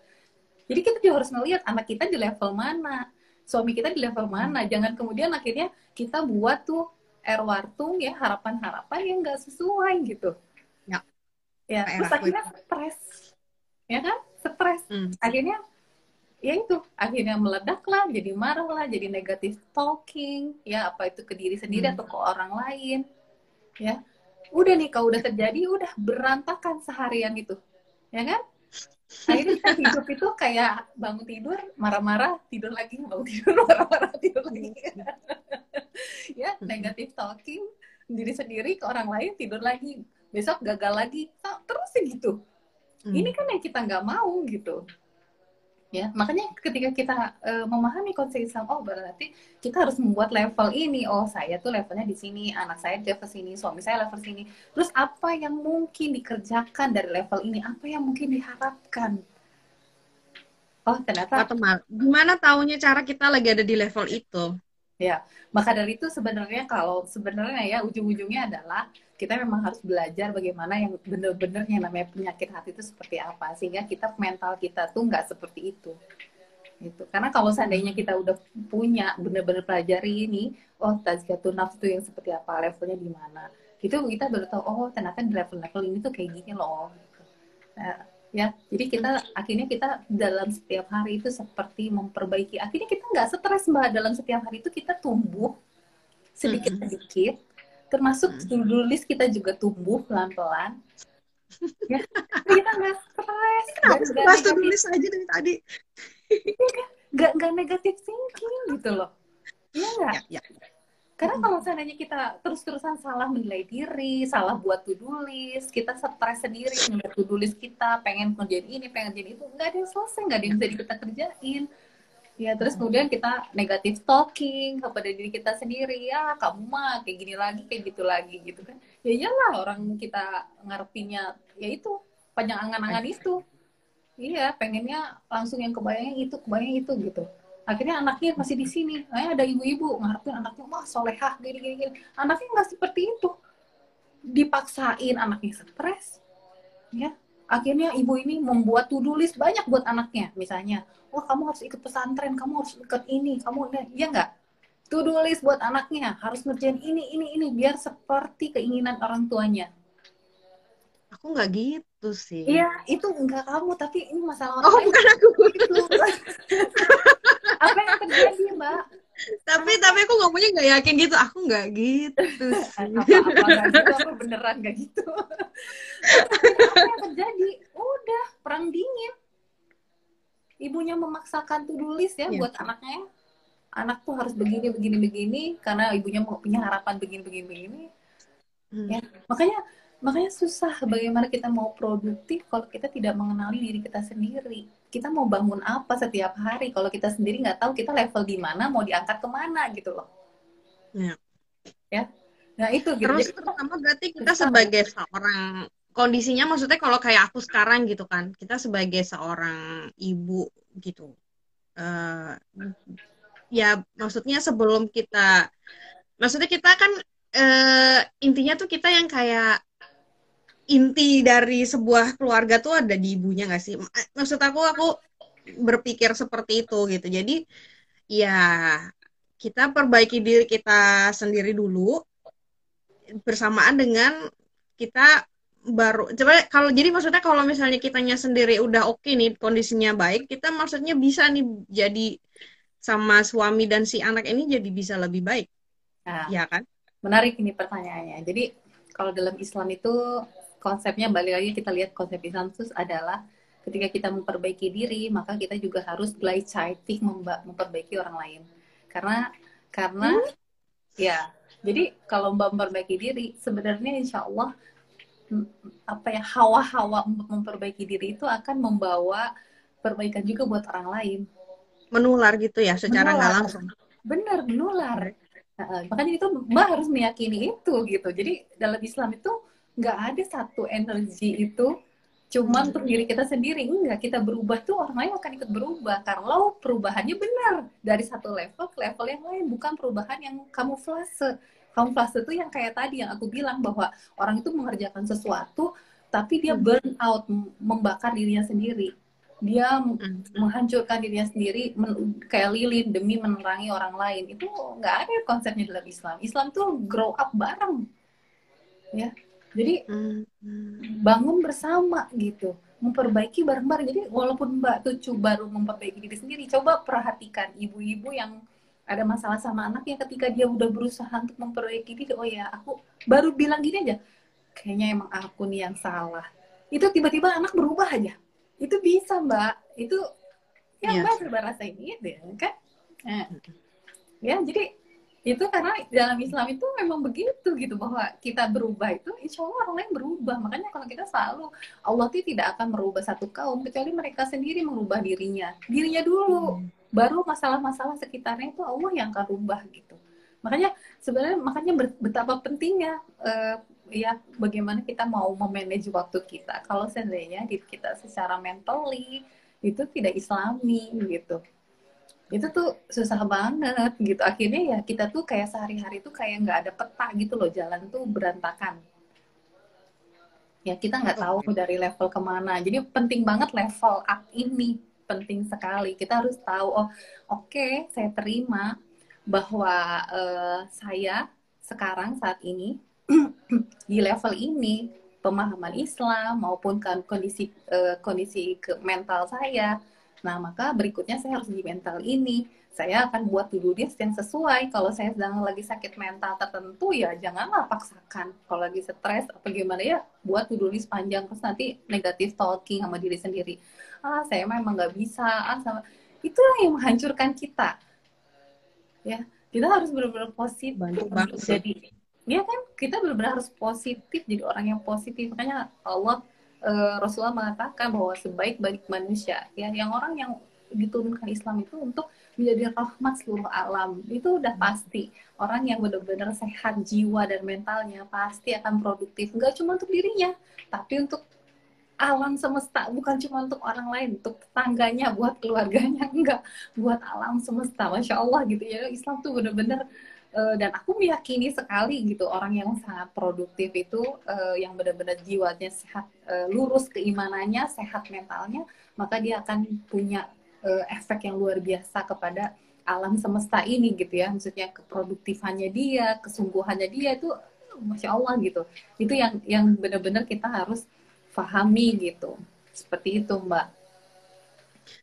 Jadi kita juga harus melihat anak kita di level mana, suami kita di level mana. Hmm. Jangan kemudian akhirnya kita buat tuh erwartung ya harapan-harapan yang nggak sesuai gitu. Ya. Ya, terus akhirnya stres. Ya kan? Stres. Hmm. akhirnya ya itu akhirnya meledak lah jadi marah lah jadi negatif talking ya apa itu ke diri sendiri hmm. atau ke orang lain ya. Udah nih kalau udah terjadi udah berantakan seharian itu ya kan? Akhirnya kita hidup itu kayak bangun tidur marah-marah tidur lagi bangun tidur <laughs> marah-marah tidur lagi. <laughs> Ya negatif talking diri sendiri ke orang lain tidur lagi besok gagal lagi terus sih gitu hmm. ini kan yang kita nggak mau gitu. Ya makanya ketika kita uh, memahami konsep Islam oh berarti kita harus membuat level ini. Oh saya tuh levelnya di sini anak saya di level sini suami saya level sini. Terus apa yang mungkin dikerjakan dari level ini? Apa yang mungkin diharapkan? Oh ternyata gimana tahunya cara kita lagi ada di level itu ya maka dari itu sebenarnya kalau sebenarnya ya ujung-ujungnya adalah kita memang harus belajar bagaimana yang benar-benar yang namanya penyakit hati itu seperti apa sehingga kita mental kita tuh nggak seperti itu. Gitu. Karena kalau seandainya kita udah punya benar-benar pelajari ini oh tazkiyatun nafs itu yang seperti apa levelnya di mana. Itu kita baru tahu oh ternyata di level-level ini tuh kayak gini loh nah, ya jadi kita akhirnya kita dalam setiap hari itu seperti memperbaiki. Akhirnya kita nggak stres mbak. Dalam setiap hari itu kita tumbuh sedikit sedikit. Termasuk to-do list kita juga tumbuh pelan-pelan. Ya kita nggak stres. Nggak to-do list aja dari tadi. Iya nggak nggak negatif thinking gitu loh. Iya nggak? Ya, ya. Karena kalau seandainya kita terus-terusan salah menilai diri, salah buat to-do list, kita stres sendiri menilai to-do list kita, pengen kerjain ini, pengen kerjain itu, nggak ada yang selesai, nggak ada yang bisa kita kerjain. Ya, terus kemudian kita negatif talking kepada diri kita sendiri. Ya, kamu mah kayak gini lagi, kayak gitu lagi gitu kan. Ya iyalah orang kita ngarepinnya ya itu panjang angan-angan itu. Iya, pengennya langsung yang kebayang itu, kebayang itu gitu. Akhirnya anaknya masih di sini. Eh, ada ibu-ibu ngarepin anaknya, wah solehah, gini, gini, gini. Anaknya nggak seperti itu. Dipaksain anaknya stres. Ya, akhirnya ibu ini membuat to-do list banyak buat anaknya. Misalnya, wah kamu harus ikut pesantren, kamu harus ikut ini, kamu iya nggak? To do list buat anaknya harus ngerjain ini, ini, ini biar seperti keinginan orang tuanya. Aku nggak gitu sih. Iya, itu enggak kamu, tapi ini masalah orang oh, lain. bukan aku. Gitu. <laughs> Apa yang terjadi, Mbak? tapi tapi aku ngomongnya nggak yakin gitu. Aku nggak gitu <laughs> apa apa gitu. Aku beneran nggak gitu. Apa yang terjadi? Udah perang dingin. Ibunya memaksakan to list ya yeah. buat anaknya. Anak tuh harus begini begini begini karena ibunya mau punya harapan begini begini begini. Hmm. ya makanya makanya susah bagaimana kita mau produktif kalau kita tidak mengenali diri kita sendiri kita mau bangun apa setiap hari kalau kita sendiri nggak tahu kita level di mana mau diangkat ke mana gitu loh ya, ya? nah itu gitu. terus pertama berarti kita sebagai seorang kondisinya maksudnya kalau kayak aku sekarang gitu kan kita sebagai seorang ibu gitu uh, ya maksudnya sebelum kita maksudnya kita kan uh, intinya tuh kita yang kayak inti dari sebuah keluarga tuh ada di ibunya gak sih? Maksud aku aku berpikir seperti itu gitu. Jadi ya kita perbaiki diri kita sendiri dulu bersamaan dengan kita baru coba kalau jadi maksudnya kalau misalnya kitanya sendiri udah oke okay nih kondisinya baik kita maksudnya bisa nih jadi sama suami dan si anak ini jadi bisa lebih baik. Nah, ya kan? menarik ini pertanyaannya. Jadi kalau dalam Islam itu konsepnya balik lagi kita lihat konsep Islam itu adalah ketika kita memperbaiki diri maka kita juga harus gleichzeitig memperbaiki orang lain karena karena hmm? ya jadi kalau mbak memperbaiki diri sebenarnya insya Allah apa ya hawa-hawa untuk memperbaiki diri itu akan membawa perbaikan juga buat orang lain. Menular gitu ya secara nggak langsung. Benar menular. Nah, makanya itu mbak harus meyakini itu gitu. Jadi dalam Islam itu nggak ada satu energi itu cuma untuk diri kita sendiri. Enggak kita berubah tuh orang lain akan ikut berubah. Kalau perubahannya benar. Dari satu level ke level yang lain bukan perubahan yang kamu kamuflase. Kamuflase itu yang kayak tadi yang aku bilang bahwa orang itu mengerjakan sesuatu tapi dia hmm. burn out membakar dirinya sendiri. Dia hmm. menghancurkan dirinya sendiri men, kayak lilin demi menerangi orang lain. Itu nggak ada konsepnya dalam Islam. Islam tuh grow up bareng. Ya jadi hmm. bangun bersama gitu. Memperbaiki bareng-bareng. Jadi walaupun mbak tuh baru memperbaiki diri sendiri coba perhatikan ibu-ibu yang ada masalah sama anaknya ketika dia udah berusaha untuk memperbaiki diri oh ya aku baru bilang gini aja kayaknya emang aku nih yang salah. Itu tiba-tiba anak berubah aja. Itu bisa mbak. Itu ya yeah. mbak coba rasain deh kan? Nah, ya jadi itu karena dalam Islam itu memang begitu gitu bahwa kita berubah itu insya Allah orang lain berubah. Makanya kalau kita selalu Allah itu tidak akan merubah satu kaum kecuali mereka sendiri merubah dirinya. Dirinya dulu hmm. baru masalah-masalah sekitarnya itu Allah yang akan rubah gitu. Makanya sebenarnya makanya betapa pentingnya uh, ya bagaimana kita mau memanage waktu kita. Kalau seandainya kita secara mentally itu tidak islami gitu itu tuh susah banget gitu. Akhirnya ya kita tuh kayak sehari-hari tuh kayak nggak ada peta gitu loh. Jalan tuh berantakan. Ya kita nggak tahu dari level ke mana. Jadi penting banget level up ini. Penting sekali. Kita harus tahu, oh oke, okay, saya terima bahwa uh, saya sekarang saat ini <clears throat> di level ini pemahaman Islam maupun kan kondisi uh, kondisi ke mental saya. Nah, maka berikutnya saya harus di mental ini. Saya akan buat to-do list yang sesuai. Kalau saya sedang lagi sakit mental tertentu ya janganlah paksakan. Kalau lagi stres apa gimana ya buat to-do list panjang terus nanti negatif talking sama diri sendiri. Ah saya memang nggak bisa. Ah sama itu yang menghancurkan kita. Ya kita harus benar-benar positif. Banget. jadi ya kan? Kita benar-benar harus positif. Jadi orang yang positif. Makanya Allah uh, Rasulullah mengatakan bahwa sebaik-baik manusia ya yang orang yang diturunkan Islam itu untuk menjadi rahmat seluruh alam. Itu udah pasti. Orang yang benar-benar sehat jiwa dan mentalnya pasti akan produktif. Nggak cuma untuk dirinya tapi untuk alam semesta. Bukan cuma untuk orang lain untuk tetangganya buat keluarganya. <laughs> Enggak buat alam semesta. Masya Allah gitu ya. Islam tuh bener-bener uh, dan aku meyakini sekali gitu orang yang sangat produktif itu uh, yang benar-benar jiwanya sehat uh, lurus keimanannya sehat mentalnya maka dia akan punya uh, efek yang luar biasa kepada alam semesta ini gitu ya maksudnya keproduktifannya dia kesungguhannya dia itu masya Allah gitu itu yang yang benar-benar kita harus pahami gitu. Seperti itu, Mbak.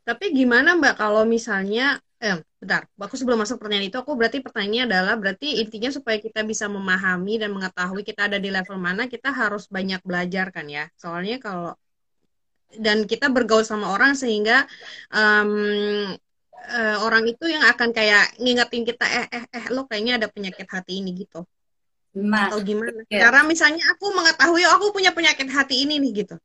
Tapi gimana Mbak kalau misalnya eh bentar, aku sebelum masuk pertanyaan itu aku berarti pertanyaannya adalah berarti intinya supaya kita bisa memahami dan mengetahui kita ada di level mana kita harus banyak belajar kan ya. Soalnya kalau dan kita bergaul sama orang sehingga um, uh, orang itu yang akan kayak ngingetin kita eh eh eh lo kayaknya ada penyakit hati ini gitu. Nah, atau gimana? Ya. Karena misalnya aku mengetahui oh, aku punya penyakit hati ini nih gitu.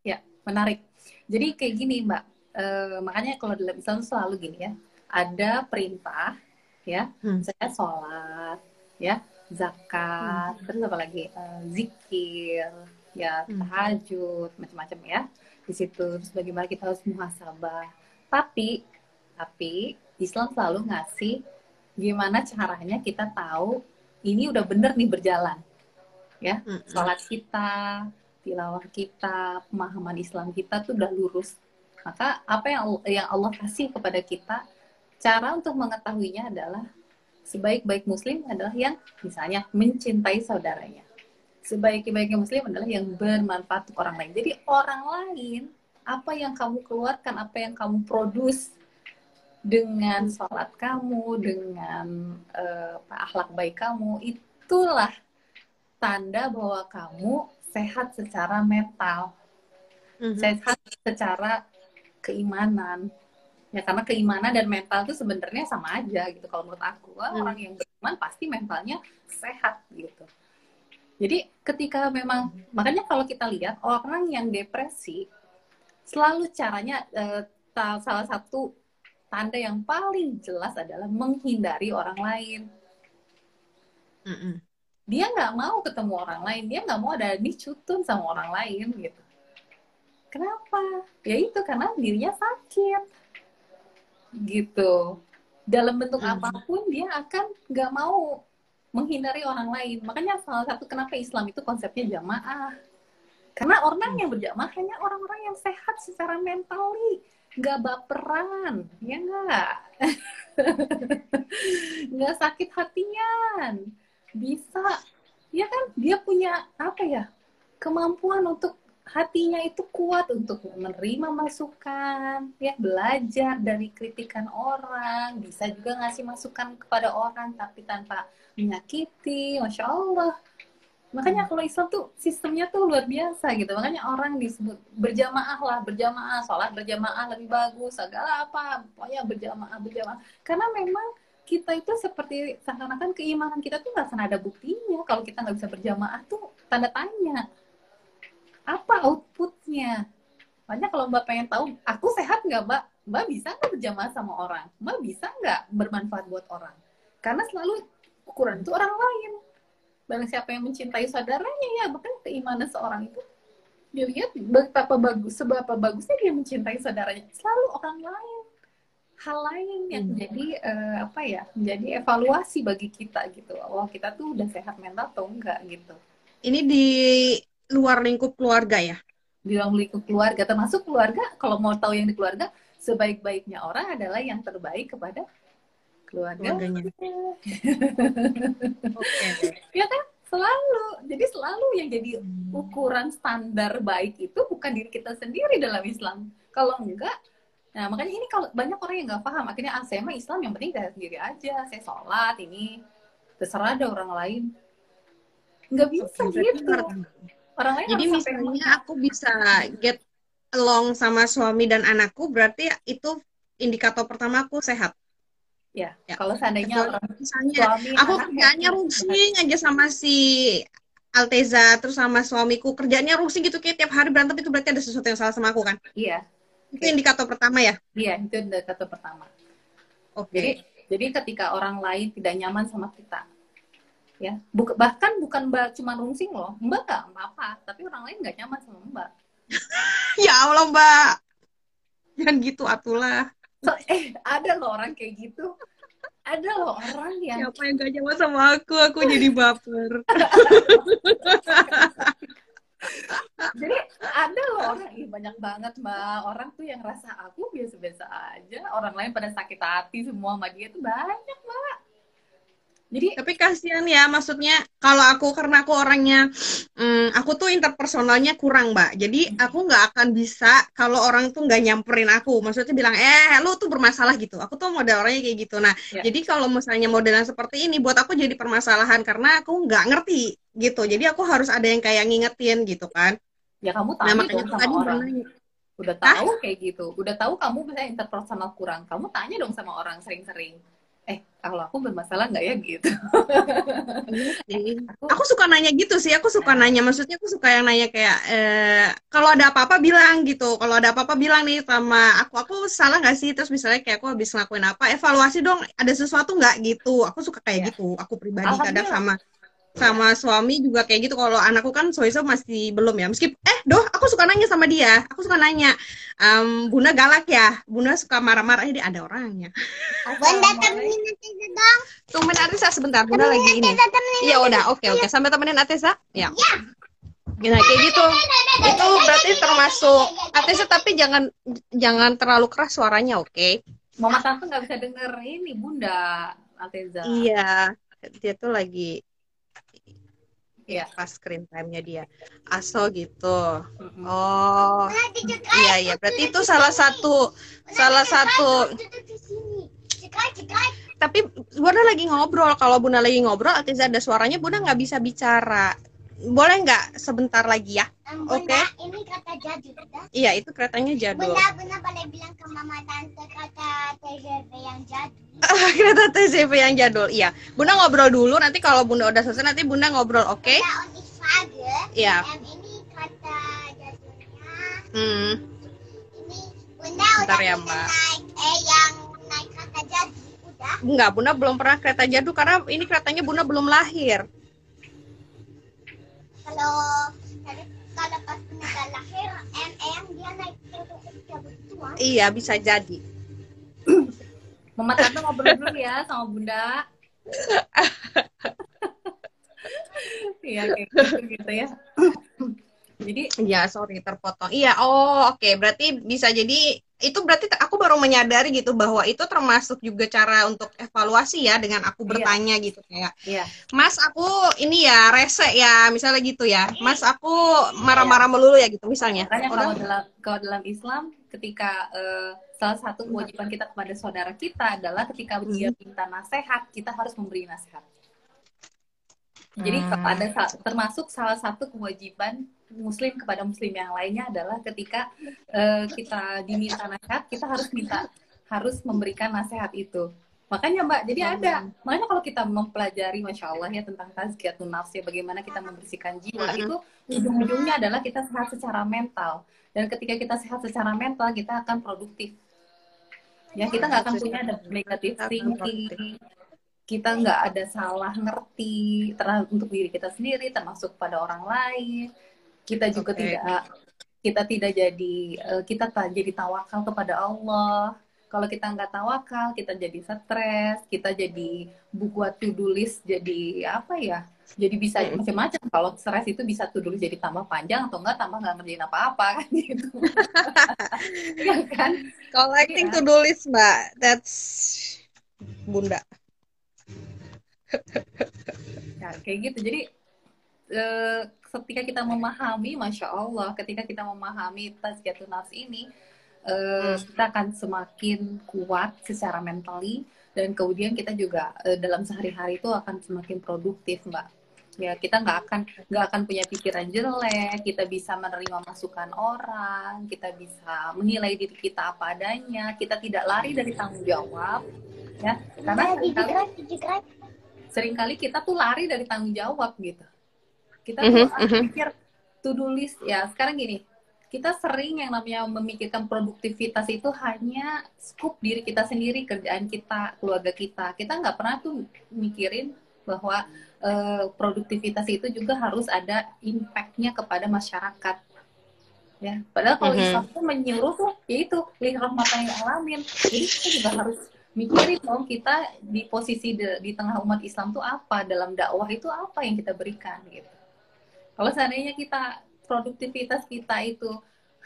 Ya, menarik. Jadi kayak gini, Mbak. E, makanya kalau dalam Islam selalu gini ya. Ada perintah ya, hmm. saya sholat, ya, zakat, hmm. terus apa lagi? E, zikir, ya, hmm. tahajud, macam-macam ya. Di situ terus bagaimana kita harus muhasabah. Tapi tapi Islam selalu ngasih gimana caranya kita tahu ini udah bener nih berjalan ya sholat kita tilawah kita pemahaman Islam kita tuh udah lurus maka apa yang yang Allah kasih kepada kita cara untuk mengetahuinya adalah sebaik-baik muslim adalah yang misalnya mencintai saudaranya sebaik-baiknya muslim adalah yang bermanfaat untuk orang lain jadi orang lain apa yang kamu keluarkan apa yang kamu produce dengan sholat kamu, dengan uh, akhlak baik kamu, itulah tanda bahwa kamu sehat secara mental, mm-hmm. sehat secara keimanan. Ya karena keimanan dan mental itu sebenarnya sama aja gitu. Kalau menurut aku, mm. orang yang beriman pasti mentalnya sehat gitu. Jadi ketika memang makanya kalau kita lihat orang yang depresi selalu caranya uh, salah satu tanda yang paling jelas adalah menghindari orang lain. Mm -mm. Dia nggak mau ketemu orang lain, dia nggak mau ada dicutun sama orang lain gitu. Kenapa? Ya itu karena dirinya sakit, gitu. Dalam bentuk mm. apa pun dia akan nggak mau menghindari orang lain. Makanya salah satu kenapa Islam itu konsepnya jamaah. Karena orang yang berjamaah hanya orang-orang yang sehat secara mentali nggak baperan ya nggak <laughs> nggak sakit hatian bisa ya kan dia punya apa ya kemampuan untuk hatinya itu kuat untuk menerima masukan, ya belajar dari kritikan orang, bisa juga ngasih masukan kepada orang tapi tanpa menyakiti, masya Allah. Makanya kalau Islam tuh sistemnya tuh luar biasa gitu. Makanya orang disebut berjamaah lah, berjamaah, sholat berjamaah lebih bagus, segala apa, pokoknya berjamaah, berjamaah. Karena memang kita itu seperti seakan-akan keimanan kita tuh nggak ada buktinya kalau kita nggak bisa berjamaah tuh tanda tanya apa outputnya? Banyak kalau mbak pengen tahu aku sehat nggak mbak? Mbak bisa nggak berjamaah sama orang? Mbak bisa nggak bermanfaat buat orang? Karena selalu ukuran itu orang lain. Barang siapa yang mencintai saudaranya ya bahkan keimanan seorang itu dilihat betapa bagus seberapa bagusnya dia mencintai saudaranya. Selalu orang lain. Hal lain yang hmm. jadi uh, apa ya menjadi evaluasi bagi kita gitu. Wah kita tuh udah sehat mental atau enggak gitu. Ini di luar lingkup keluarga ya? Di luar lingkup keluarga termasuk keluarga kalau mau tahu yang di keluarga sebaik-baiknya orang adalah yang terbaik kepada keluarga. Keluarganya. <laughs> Okay. ya kan? Selalu. Jadi selalu yang jadi ukuran standar baik itu bukan diri kita sendiri dalam Islam. Kalau enggak Nah, makanya ini kalau banyak orang yang nggak paham, akhirnya ah, saya mah Islam yang penting saya sendiri aja, saya sholat ini, terserah ada orang lain. Nggak bisa Oke, gitu. Orang lain Jadi misalnya aku bisa get along sama suami dan anakku, berarti itu indikator pertama aku sehat. Ya, ya. kalau seandainya orang misalnya suami, aku kerjanya rusing aja sama si Alteza terus sama suamiku kerjanya rusing gitu kayak tiap hari berantem itu berarti ada sesuatu yang salah sama aku kan? Iya, itu indikator pertama ya? Iya, itu indikator pertama. Oke. Okay. Jadi, jadi ketika orang lain tidak nyaman sama kita, ya, Buk bahkan bukan mbak cuma rungsing loh, mbak gak apa-apa, tapi orang lain nggak nyaman sama mbak. <laughs> ya Allah mbak, jangan gitu atulah. So, eh, ada loh orang kayak gitu. Ada loh orang yang siapa yang gak nyaman sama aku, aku jadi baper. <laughs> jadi ada loh orang ih banyak banget mbak orang tuh yang rasa aku biasa-biasa aja orang lain pada sakit hati semua sama dia tuh banyak mbak jadi tapi kasihan ya maksudnya kalau aku karena aku orangnya hmm, aku tuh interpersonalnya kurang mbak. Jadi hmm. aku nggak akan bisa kalau orang tuh nggak nyamperin aku. Maksudnya bilang eh lu tuh bermasalah gitu. Aku tuh model orangnya kayak gitu. Nah ya. jadi kalau misalnya modelan seperti ini buat aku jadi permasalahan karena aku nggak ngerti gitu. Jadi aku harus ada yang kayak ngingetin gitu kan. Ya kamu tahu nah, makanya sama tadi orang. udah tahu Hah? kayak gitu. Udah tahu kamu bisa interpersonal kurang. Kamu tanya dong sama orang sering-sering eh kalau aku bermasalah nggak ya? Gitu. Iya aku, aku suka nanya gitu sih aku suka nah. nanya. Maksudnya aku suka yang nanya kayak eh, kalau ada apa-apa bilang gitu. Kalau ada apa-apa bilang nih sama aku aku salah nggak sih? Terus misalnya kayak aku habis ngelakuin apa evaluasi dong ada sesuatu nggak? Gitu. Aku suka kayak ya. gitu. Aku pribadi kadang sama sama suami juga kayak gitu. Kalau anakku kan soiso masih belum ya. Meski eh doh aku suka nanya sama dia. Aku suka nanya um, bunda galak ya? Bunda suka marah-marah. Ini ada orangnya. Bunda temenin Atesa dong. Tungguin Atesa sebentar. Bunda temenin lagi ini. Iya udah. Oke okay, oke. Okay. sampai temenin Atesa? Ya. Ya Nah, kayak gitu. Itu berarti termasuk Atesa tapi jangan jangan terlalu keras suaranya, oke? Okay? Mama tante nggak bisa denger ini Bunda Ateza. Iya, dia tuh lagi ya pas screen time-nya dia. Aso gitu. Oh. Iya iya. berarti itu salah satu salah satu tapi Bunda lagi ngobrol. Kalau Bunda lagi ngobrol artinya ada suaranya Bunda nggak bisa bicara boleh nggak sebentar lagi ya? Oke. Okay. Ini kata jadul. Iya, itu keretanya jadul. Bunda, Bunda boleh bilang ke mama tante kata TGV yang jadul. <laughs> kereta TGV yang jadul, iya. Bunda ngobrol dulu, nanti kalau Bunda udah selesai nanti Bunda ngobrol, oke? Okay? Iya. Ini kata jadulnya. Hmm. Ini Bunda Bentar udah ya, Mbak. naik eh yang naik kereta jadul. Udah? Enggak, Bunda belum pernah kereta jadul karena ini keretanya Bunda belum lahir kalau kalau pas bunda lahir em dia naik begitu iya bisa jadi Mama Tante ngobrol dulu ya sama Bunda. <laughs> Iya kayak gitu, gitu ya. Jadi ya sorry terpotong. Iya, oh oke, okay. berarti bisa jadi itu berarti aku baru menyadari gitu bahwa itu termasuk juga cara untuk evaluasi ya dengan aku Iya. bertanya gitu kayak Iya. Mas aku ini ya rese ya misalnya gitu ya Mas aku marah-marah melulu ya gitu misalnya Makanya kalau dalam kalau dalam Islam ketika eh, salah satu kewajiban kita kepada saudara kita adalah ketika dia minta nasihat, kita harus memberi nasihat. Jadi Hmm. ada termasuk salah satu kewajiban muslim kepada muslim yang lainnya adalah ketika eh, kita diminta nasihat, kita harus minta harus memberikan nasihat itu. Makanya Mbak, jadi ada. Makanya kalau kita mempelajari Masya Allah ya tentang tazkiyatun nafs ya bagaimana kita membersihkan jiwa Mhm. itu ujung-ujungnya adalah kita sehat secara mental. Dan ketika kita sehat secara mental, kita akan produktif. Ya, kita nggak akan punya ada negative thinking. Kita nggak ada salah ngerti terhadap untuk diri kita sendiri, termasuk pada orang lain. Kita juga Oke. tidak kita tidak jadi eh, kita tak jadi tawakal kepada Allah. Kalau kita nggak tawakal, kita jadi stres, kita jadi buat to-do list jadi apa ya? Jadi bisa Mm. macam-macam. Kalau stres itu bisa to-do list jadi tambah panjang atau enggak tambah nggak ngerjain apa-apa kan <laughs> gitu. Iya kan? collecting Iya. to do list mbak that's bunda Ya, kayak gitu. Jadi eh, ketika kita memahami, masya Allah, ketika kita memahami tazkiyatun nafs ini, eh, kita akan semakin kuat secara mentally dan kemudian kita juga eh, dalam sehari-hari itu akan semakin produktif, mbak. Ya kita nggak akan nggak akan punya pikiran jelek, kita bisa menerima masukan orang, kita bisa menilai diri kita apa adanya, kita tidak lari dari tanggung jawab, ya karena sering kali sering kali kita tuh lari dari tanggung jawab gitu. Kita tuh Mhm, ah, mhm. mikir to do list ya. Sekarang gini, kita sering yang namanya memikirkan produktivitas itu hanya skup diri kita sendiri, kerjaan kita, keluarga kita. Kita nggak pernah tuh mikirin bahwa eh, produktivitas itu juga harus ada impact-nya kepada masyarakat. Ya, padahal kalau Mhm. Islam tuh menyuruh tuh, yaitu rahmatan lil alamin. Jadi kita juga harus mikirin dong kita di posisi di, di tengah umat Islam tuh apa dalam dakwah itu apa yang kita berikan gitu. Kalau seandainya kita produktivitas kita itu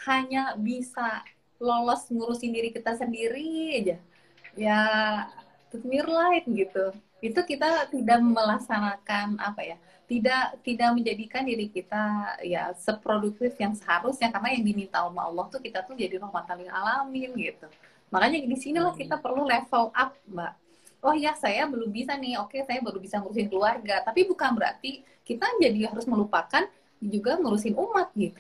hanya bisa lolos ngurusin diri kita sendiri aja, ya light gitu. Itu kita tidak melaksanakan apa ya? Tidak tidak menjadikan diri kita ya seproduktif yang seharusnya karena yang diminta sama Allah tuh kita tuh jadi rahmatan alamin gitu. Makanya di sinilah kita perlu level up, Mbak. Oh ya, saya belum bisa nih. Oke, saya baru bisa ngurusin keluarga. Tapi bukan berarti kita jadi harus melupakan juga ngurusin umat gitu.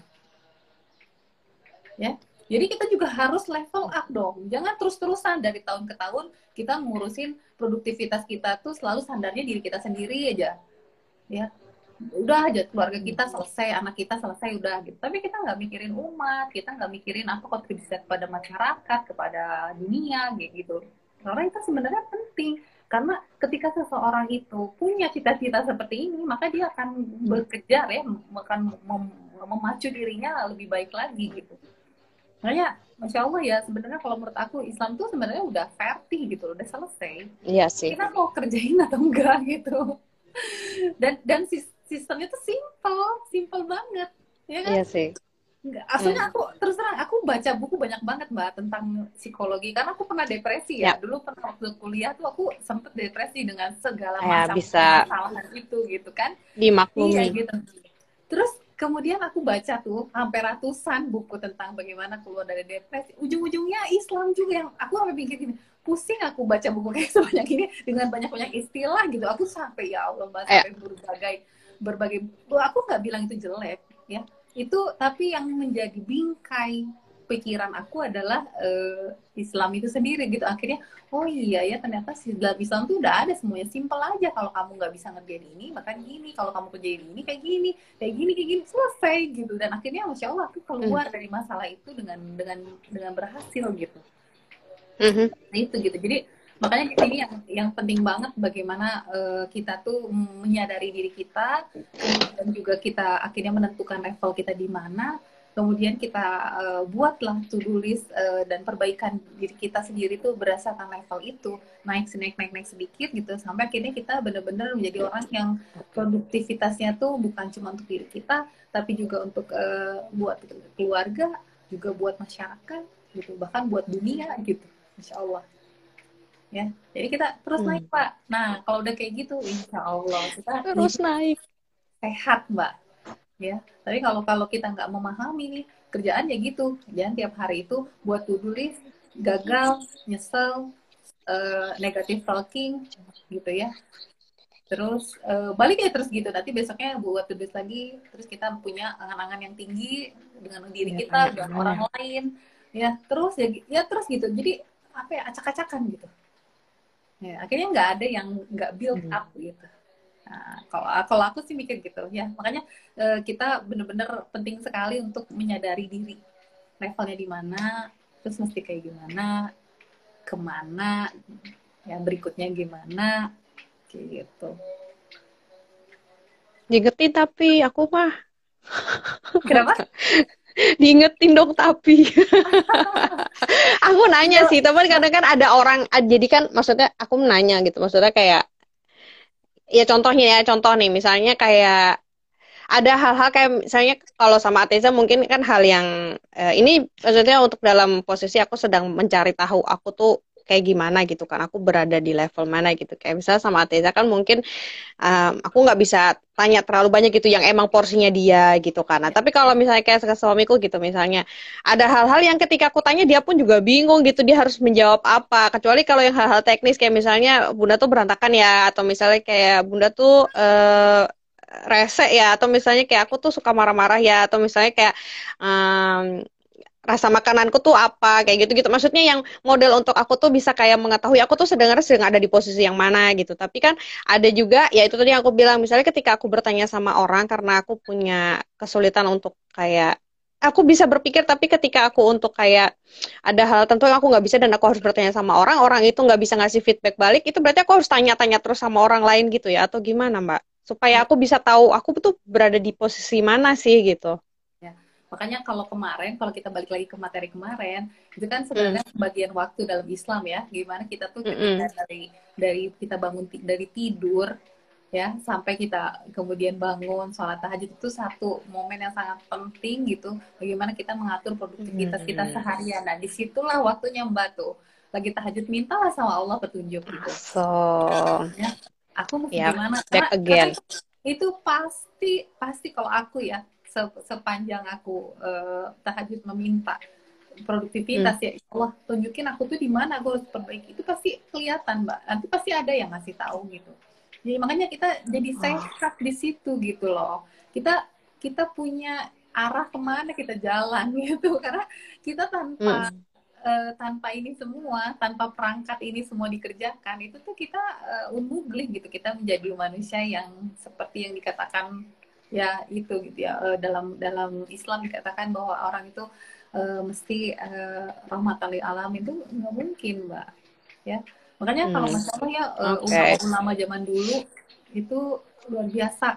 Ya. Jadi kita juga harus level up dong. Jangan terus-terusan dari tahun ke tahun kita ngurusin produktivitas kita tuh selalu standarnya diri kita sendiri aja. Ya. Udah aja keluarga kita selesai, anak kita selesai udah gitu. Tapi kita nggak mikirin umat, kita nggak mikirin apa kontribusi kepada masyarakat, kepada dunia gitu. Karena itu sebenarnya penting. Karena ketika seseorang itu punya cita-cita seperti ini, maka dia akan bekerja ya, akan mem- memacu dirinya lebih baik lagi gitu. Makanya, masya Allah ya, sebenarnya kalau menurut aku Islam tuh sebenarnya udah verti gitu, udah selesai. iya sih Kita mau kerjain atau enggak gitu. Dan dan sis- sistemnya tuh simple, simple banget, ya kan? iya sih Enggak, Asalnya aku terus terang aku baca buku banyak banget mbak tentang psikologi karena aku pernah depresi ya. Ya. Dulu pernah waktu kuliah tuh aku sempet depresi dengan segala Ya, macam bisa. kesalahan itu gitu kan. Iya dimaklumi gitu. Terus kemudian aku baca tuh hampir ratusan buku tentang bagaimana keluar dari depresi. Ujung-ujungnya Islam juga yang aku sampai pikir gini, pusing aku baca buku kayak <laughs> sebanyak ini dengan banyak-banyak istilah gitu. Aku sampai ya Allah mbak Ya. sampai berbagai berbagai. Aku nggak bilang itu jelek ya. Itu tapi yang menjadi bingkai pikiran aku adalah eh, Islam itu sendiri gitu. Akhirnya oh iya ya ternyata si dalam Islam tuh udah ada semuanya. Simpel aja kalau kamu nggak bisa ngerjain ini maka gini. Kalau kamu kerjain ini kayak gini. Kayak gini kayak gini. Selesai gitu. Dan akhirnya masya Allah aku keluar dari masalah itu dengan dengan dengan berhasil gitu. Mhm. nah itu gitu. Jadi makanya di sini yang yang penting banget bagaimana eh, kita tuh menyadari diri kita dan juga kita akhirnya menentukan level kita di mana kemudian kita eh, buatlah to do list eh, dan perbaikan diri kita sendiri tuh berdasarkan level itu. Naik naik naik naik sedikit gitu sampai akhirnya kita benar-benar menjadi orang yang produktivitasnya tuh bukan cuma untuk diri kita tapi juga untuk eh, buat keluarga juga buat masyarakat gitu. Bahkan buat dunia gitu. Insya Allah ya. Jadi kita terus Hmm. naik pak. Nah kalau udah kayak gitu insya Allah kita Terus naik. sehat mbak. Ya. Tapi kalau kalau kita nggak memahami nih kerjaan ya gitu. Jangan tiap hari itu buat to do list gagal nyesel eh, negative talking gitu ya. Terus eh, balik ya terus gitu. Nanti besoknya buat list lagi terus kita punya angan-angan yang tinggi dengan diri Ya, kita dengan orang lain. Ya terus ya ya terus gitu. Jadi apa ya acak-acakan gitu ya akhirnya nggak ada yang nggak build Hmm. up gitu. Nah, kalau kalau aku sih mikir gitu ya. Makanya eh, kita bener-bener penting sekali untuk menyadari diri. Levelnya di mana terus mesti kayak gimana ke mana ya berikutnya gimana kayak gitu. Diingetin tapi aku mah. Kenapa <laughs> diingetin dong tapi. <laughs> aku nanya sih, tapi kadang kan ada orang jadi kan maksudnya aku nanya gitu. Maksudnya kayak ya contohnya ya contoh nih misalnya kayak ada hal-hal kayak misalnya kalau sama Ateza mungkin kan hal yang eh, ini maksudnya untuk dalam posisi aku sedang mencari tahu aku tuh kayak gimana gitu kan aku berada di level mana gitu. Kayak misalnya sama Ateza kan mungkin um, aku nggak bisa tanya terlalu banyak gitu yang emang porsinya dia gitu kan. Nah tapi kalau misalnya kayak ke suamiku gitu misalnya ada hal-hal yang ketika aku tanya dia pun juga bingung gitu dia harus menjawab apa. Kecuali kalau yang hal-hal teknis kayak misalnya bunda tuh berantakan ya atau misalnya kayak bunda tuh eh, rese ya atau misalnya kayak aku tuh suka marah-marah ya atau misalnya kayak em, rasa makananku tuh apa kayak gitu gitu maksudnya yang model untuk aku tuh bisa kayak mengetahui aku tuh sebenarnya sedang ada di posisi yang mana gitu. Tapi kan ada juga ya itu tadi yang aku bilang misalnya ketika aku bertanya sama orang karena aku punya kesulitan untuk kayak aku bisa berpikir tapi ketika aku untuk kayak ada hal tentu yang aku nggak bisa dan aku harus bertanya sama orang orang itu nggak bisa ngasih feedback balik itu berarti aku harus tanya-tanya terus sama orang lain gitu ya atau gimana mbak? Supaya aku bisa tahu aku tuh berada di posisi mana sih gitu makanya kalau kemarin kalau kita balik lagi ke materi kemarin itu kan sebenarnya bagian waktu dalam Islam ya gimana kita tuh ketika dari dari kita bangun dari tidur ya sampai kita kemudian bangun sholat tahajud itu satu momen yang sangat penting gitu bagaimana kita mengatur produktivitas kita seharian. Nah di situlah waktunya mbak tuh lagi tahajud mintalah sama Allah petunjuk gitu. So aku mesti Yap, gimana? back again. itu pasti pasti kalau aku ya se- sepanjang aku eh, tahajud meminta produktivitas Hmm. ya Allah tunjukin aku tuh di mana aku harus perbaiki itu pasti kelihatan mbak nanti pasti ada yang ngasih tahu gitu jadi makanya kita jadi Oh. sehat di situ gitu loh kita kita punya arah ke mana kita jalan <laughs> gitu karena kita tanpa Hmm. eh, tanpa ini semua, tanpa perangkat ini semua dikerjakan, itu tuh kita eh, unmuglich gitu. Kita menjadi manusia yang seperti yang dikatakan ya itu gitu ya eh, dalam dalam Islam dikatakan bahwa orang itu eh, mesti eh, rahmatan lil alam itu nggak mungkin, Mbak. Ya. Makanya kalau Hmm. masalah ya eh, Oke. ulama-ulama zaman dulu itu luar biasa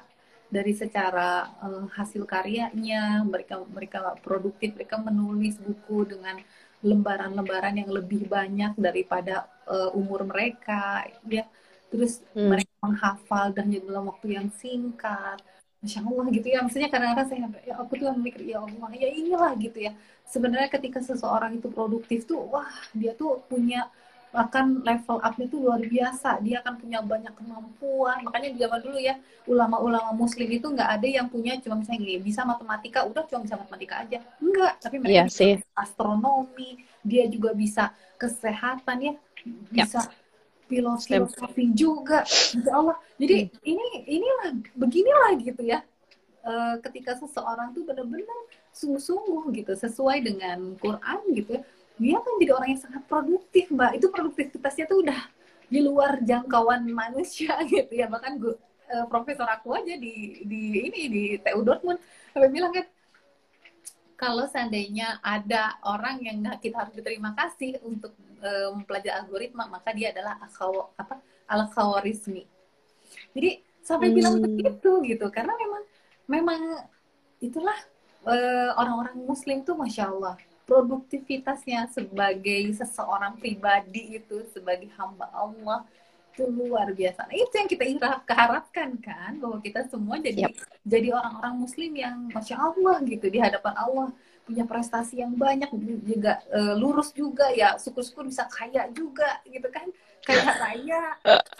dari secara eh, hasil karyanya mereka mereka produktif mereka menulis buku dengan lembaran-lembaran yang lebih banyak daripada eh, umur mereka ya terus Hmm. mereka menghafal dan dalam waktu yang singkat Masya Allah gitu ya. Maksudnya kadang-kadang saya sampai, ya aku tuh mikir ya Allah ya inilah gitu ya. Sebenarnya ketika seseorang itu produktif tuh wah dia tuh punya akan level up-nya tuh luar biasa. Dia akan punya banyak kemampuan. Makanya di zaman dulu ya ulama-ulama muslim itu nggak ada yang punya cuma misalnya gini bisa matematika udah cuma bisa matematika aja. Enggak tapi mereka Iya bisa sih. astronomi dia juga bisa kesehatan ya. Bisa filosofi Stem. Filosofi juga. Insya Allah. Jadi ini inilah beginilah gitu ya. Eh, ketika seseorang tuh benar-benar sungguh-sungguh gitu sesuai dengan Quran gitu ya dia kan jadi orang yang sangat produktif mbak. Itu produktivitasnya tuh udah di luar jangkauan manusia <laughs> gitu ya. Bahkan gue eh, profesor aku aja di di ini di TU Dortmund sampai bilang kan kalau seandainya ada orang yang nggak kita harus berterima kasih untuk eh, mempelajari algoritma maka dia adalah akhaw apa al khawarizmi jadi sampai bilang Hmm. begitu gitu karena memang memang itulah eh, orang-orang muslim tuh masya Allah produktivitasnya sebagai seseorang pribadi itu sebagai hamba Allah itu luar biasa. Nah, itu yang kita harapkan kan bahwa kita semua jadi Yap. jadi orang-orang muslim yang masya Allah gitu di hadapan Allah punya prestasi yang banyak juga uh, lurus juga ya syukur-syukur bisa kaya juga gitu kan. Kaya raya.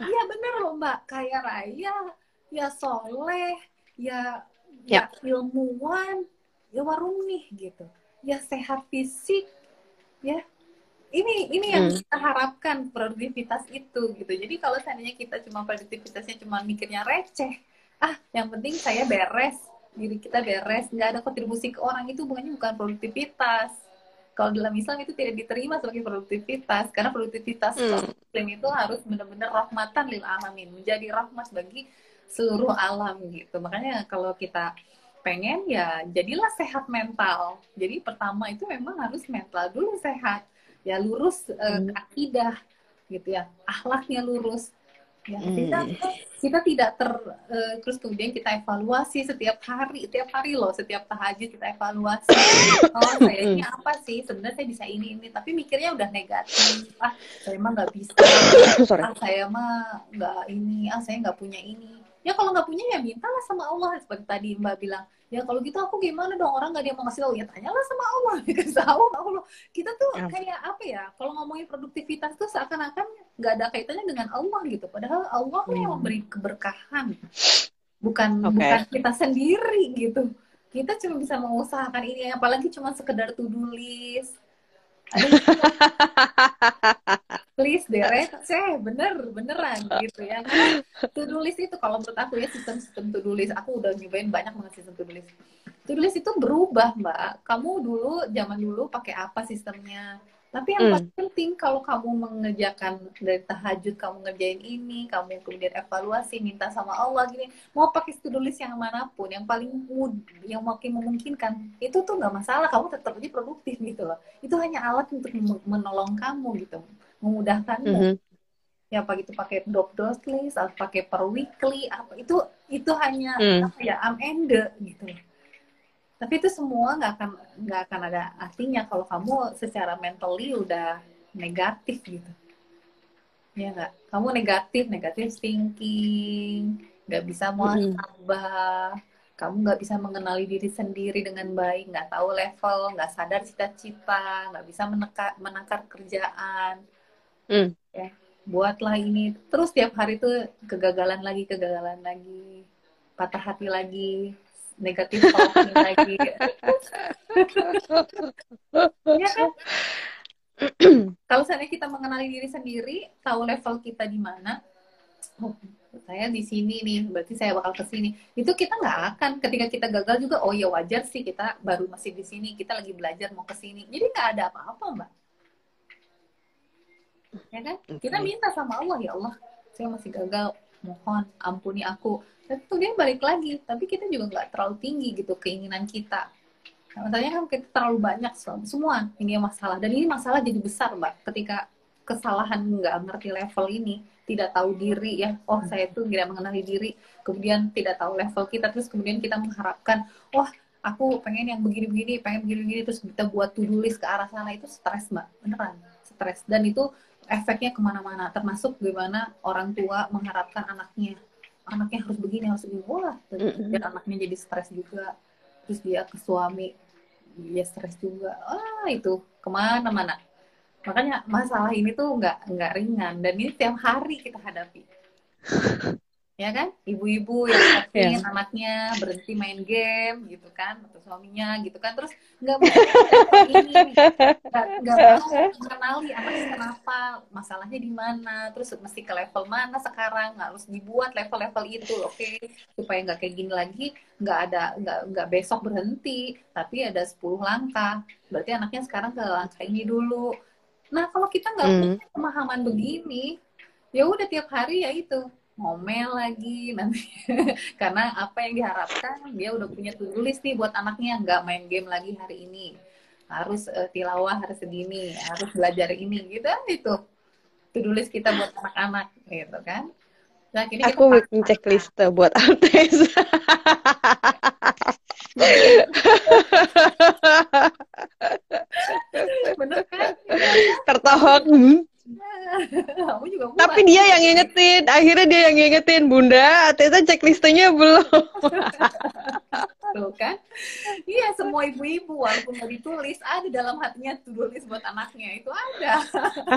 Iya bener loh mbak. Kaya raya ya soleh ya ya, ya ilmuwan ya warung nih gitu. Ya sehat fisik ya ini ini yang hmm. kita harapkan produktivitas itu gitu. Jadi kalau seandainya kita cuma produktivitasnya cuma mikirnya receh ah yang penting saya beres diri kita beres nggak ada kontribusi ke orang itu bukannya bukan produktivitas. Kalau dalam Islam itu tidak diterima sebagai produktivitas karena produktivitas hmm. Muslim itu harus benar-benar rahmatan lil alamin menjadi rahmat bagi seluruh alam gitu. Makanya kalau kita pengen ya jadilah sehat mental. Jadi pertama itu memang harus mental dulu sehat ya lurus uh, akidah gitu ya akhlaknya lurus Ya, hmm. kita kita tidak ter uh, terus kemudian kita evaluasi setiap hari, setiap hari loh, setiap tahajud kita evaluasi. <coughs> Oh, saya ini hmm. apa sih? Sebenarnya saya bisa ini ini, tapi mikirnya udah negatif. Ah, saya mah nggak bisa. <coughs> Ah, saya mah nggak ini. Ah, saya nggak punya ini. Ya kalau nggak punya ya mintalah sama Allah seperti tadi Mbak bilang ya kalau gitu aku gimana dong? Orang nggak dia mau ngasih tahu. Ya tanyalah sama Allah. <laughs> Dikasih tahu Allah. Kita tuh ya. kayak apa ya? Kalau ngomongin produktivitas tuh seakan-akan nggak ada kaitannya dengan Allah gitu. Padahal Allah hmm. yang memberi keberkahan. Bukan okay. bukan kita sendiri gitu. Kita cuma bisa mengusahakan ini. Apalagi cuma sekedar to-do list please <laughs> deh receh bener beneran gitu ya. Karena to list itu kalau menurut aku ya sistem sistem to list. Aku udah nyobain banyak banget sistem to list. To list itu berubah mbak. Kamu dulu zaman dulu pakai apa sistemnya tapi yang paling hmm. penting kalau kamu mengerjakan dari tahajud, kamu ngerjain ini, kamu kemudian evaluasi, minta sama Allah gini, mau pakai to-do list yang mana pun, yang paling mud, yang makin memungkinkan, itu tuh nggak masalah, kamu tetap aja produktif gitu loh. Itu hanya alat untuk menolong kamu gitu, memudahkanmu. Mm -hmm. Ya apa gitu pakai dot dot list, atau pakai per weekly, apa itu itu hanya mm. apa ya am ende gitu loh tapi itu semua nggak akan nggak akan ada artinya kalau kamu secara mentally udah negatif gitu. Ya nggak? Kamu negatif negatif thinking nggak bisa muasabah mm. kamu nggak bisa mengenali diri sendiri dengan baik nggak tahu level nggak sadar cita-cita nggak bisa menekar menakar kerjaan. Mm. ya buatlah ini. Terus tiap hari tuh kegagalan lagi kegagalan lagi patah hati lagi negatif talking lagi. Ya kan? Kalau seandainya kita mengenali diri sendiri tahu level kita di mana oh, saya di sini nih berarti saya bakal ke sini. Itu kita nggak akan ketika kita gagal juga oh ya wajar sih kita baru masih di sini kita lagi belajar mau ke sini. Jadi nggak ada apa-apa mbak. Ya kan? Kita minta sama Allah ya Allah saya masih gagal mohon ampuni aku. Tapi kemudian balik lagi tapi kita juga nggak terlalu tinggi gitu keinginan kita. Nah, kan kita terlalu banyak semua ini masalah. Dan ini masalah jadi besar mbak. Ketika kesalahan nggak ngerti level ini tidak tahu diri ya. Oh saya tuh tidak mengenali diri. Kemudian tidak tahu level kita. Terus kemudian kita mengharapkan wah aku pengen yang begini-begini pengen begini-begini. Terus kita buat to ke arah sana. Itu stres mbak. Beneran stres. Dan itu efeknya ke mana-mana termasuk gimana orang tua mengharapkan anaknya anaknya harus begini harus begini. Wah dan anaknya jadi stres juga terus dia ke suami dia stres juga. Ah itu ke mana-mana. Makanya masalah ini tuh nggak nggak ringan dan ini tiap hari kita hadapi <laughs> ya kan ibu-ibu yang <coughs> ingin yeah. anaknya berhenti main game gitu kan atau suaminya gitu kan terus nggak mau <laughs> ini nggak mau mengenali anaknya kenapa masalahnya di mana terus mesti ke level mana sekarang harus dibuat level-level itu oke okay? supaya nggak kayak gini lagi nggak ada nggak nggak besok berhenti tapi ada 10 langkah berarti anaknya sekarang ke langkah ini dulu nah kalau kita nggak mm. punya pemahaman begini ya udah tiap hari ya itu ngomel lagi nanti. <laughs> Karena apa yang diharapkan dia udah punya tulis nih buat anaknya. Nggak main game lagi hari ini. Harus uh, tilawah harus segini. Harus belajar ini. Gitu itu. Tulis kita buat anak-anak gitu kan. Nah kini aku bikin checklist buat artis. Bener kan? Tertawa <laughs> Kamu juga buat. Tapi dia yang ngingetin, akhirnya dia yang ngingetin, Bunda, Atesa checklistnya belum. <laughs> tuh kan? Iya semua ibu-ibu walaupun nggak ditulis ada dalam hatinya tulis buat anaknya. Itu ada.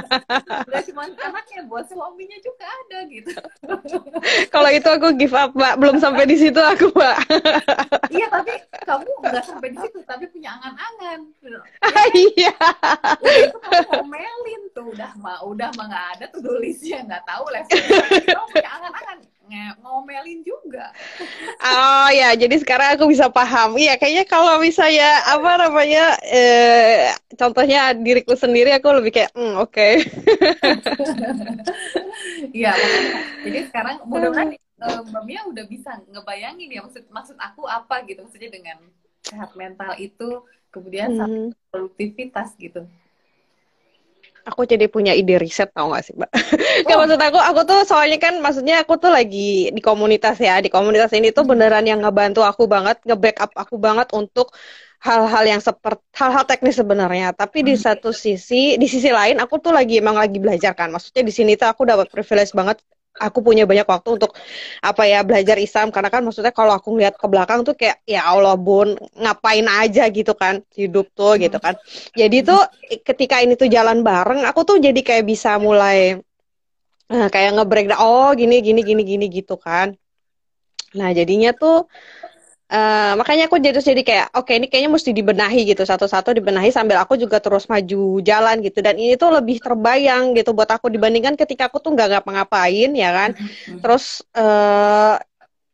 <laughs> Udah cuma anaknya buat suaminya juga ada gitu. Kalau itu aku give up mbak. Belum sampai di situ aku mbak. Iya tapi kamu nggak sampai di situ tapi punya angan-angan. Iya. Udah itu kamu ngomelin tuh. Udah mah udah mah nggak ada tuh tulisnya nggak tahu levelnya punya angan-angan ngomelin juga. Oh ya, jadi sekarang aku bisa paham. Iya, kayaknya kalau misalnya apa namanya, eh, contohnya diriku sendiri, aku lebih kayak, mm, oke. Okay. <laughs> Iya, jadi sekarang mudah-mudahan uh, Mbak Mia udah bisa ngebayangin ya maksud maksud aku apa gitu, maksudnya dengan sehat mental itu, kemudian mm. produktivitas gitu aku jadi punya ide riset tau gak sih mbak? <laughs> Oh. maksud aku, aku tuh soalnya kan maksudnya aku tuh lagi di komunitas ya, di komunitas ini tuh beneran yang ngebantu aku banget, nge-backup aku banget untuk hal-hal yang seperti hal-hal teknis sebenarnya. Tapi di hmm. satu sisi, di sisi lain aku tuh lagi emang lagi belajar kan. Maksudnya di sini tuh aku dapat privilege banget aku punya banyak waktu untuk apa ya belajar Islam. Karena kan maksudnya kalau aku ngeliat ke belakang tuh kayak ya Allah bun ngapain aja gitu kan hidup tuh gitu kan. Jadi tuh ketika ini tuh jalan bareng aku tuh jadi kayak bisa mulai uh, kayak ngebreak oh gini gini gini gini gitu kan. Nah jadinya tuh Uh, makanya aku jadi jadi kayak oke okay, ini kayaknya mesti dibenahi gitu satu-satu dibenahi sambil aku juga terus maju jalan gitu dan ini tuh lebih terbayang gitu buat aku dibandingkan ketika aku tuh nggak ngapa-ngapain ya kan mm-hmm. terus uh,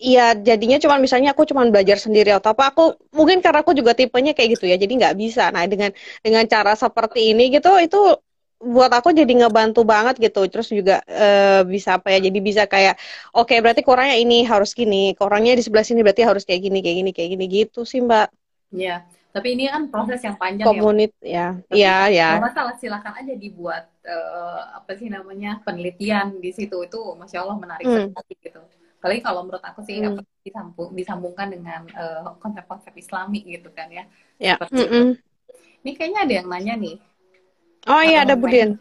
Iya, jadinya cuman misalnya aku cuman belajar sendiri atau apa aku mungkin karena aku juga tipenya kayak gitu ya, jadi nggak bisa. Nah dengan dengan cara seperti ini gitu itu buat aku jadi ngebantu banget gitu. Terus juga uh, bisa apa ya jadi bisa kayak oke okay, berarti kurangnya ini harus gini. Kurangnya di sebelah sini berarti harus kayak gini kayak gini kayak gini. Gitu sih mbak. Iya. Tapi ini kan proses yang panjang Komunit, ya. Iya ya ya masalah silakan aja dibuat uh, apa sih namanya penelitian di situ. Itu masya allah menarik hmm. sekali gitu. Apalagi kalau menurut aku sih hmm. disambung disambungkan dengan uh, konsep-konsep islami gitu kan ya. Ya. Mm -mm. ini kayaknya ada yang nanya nih Oh iya ada Budin.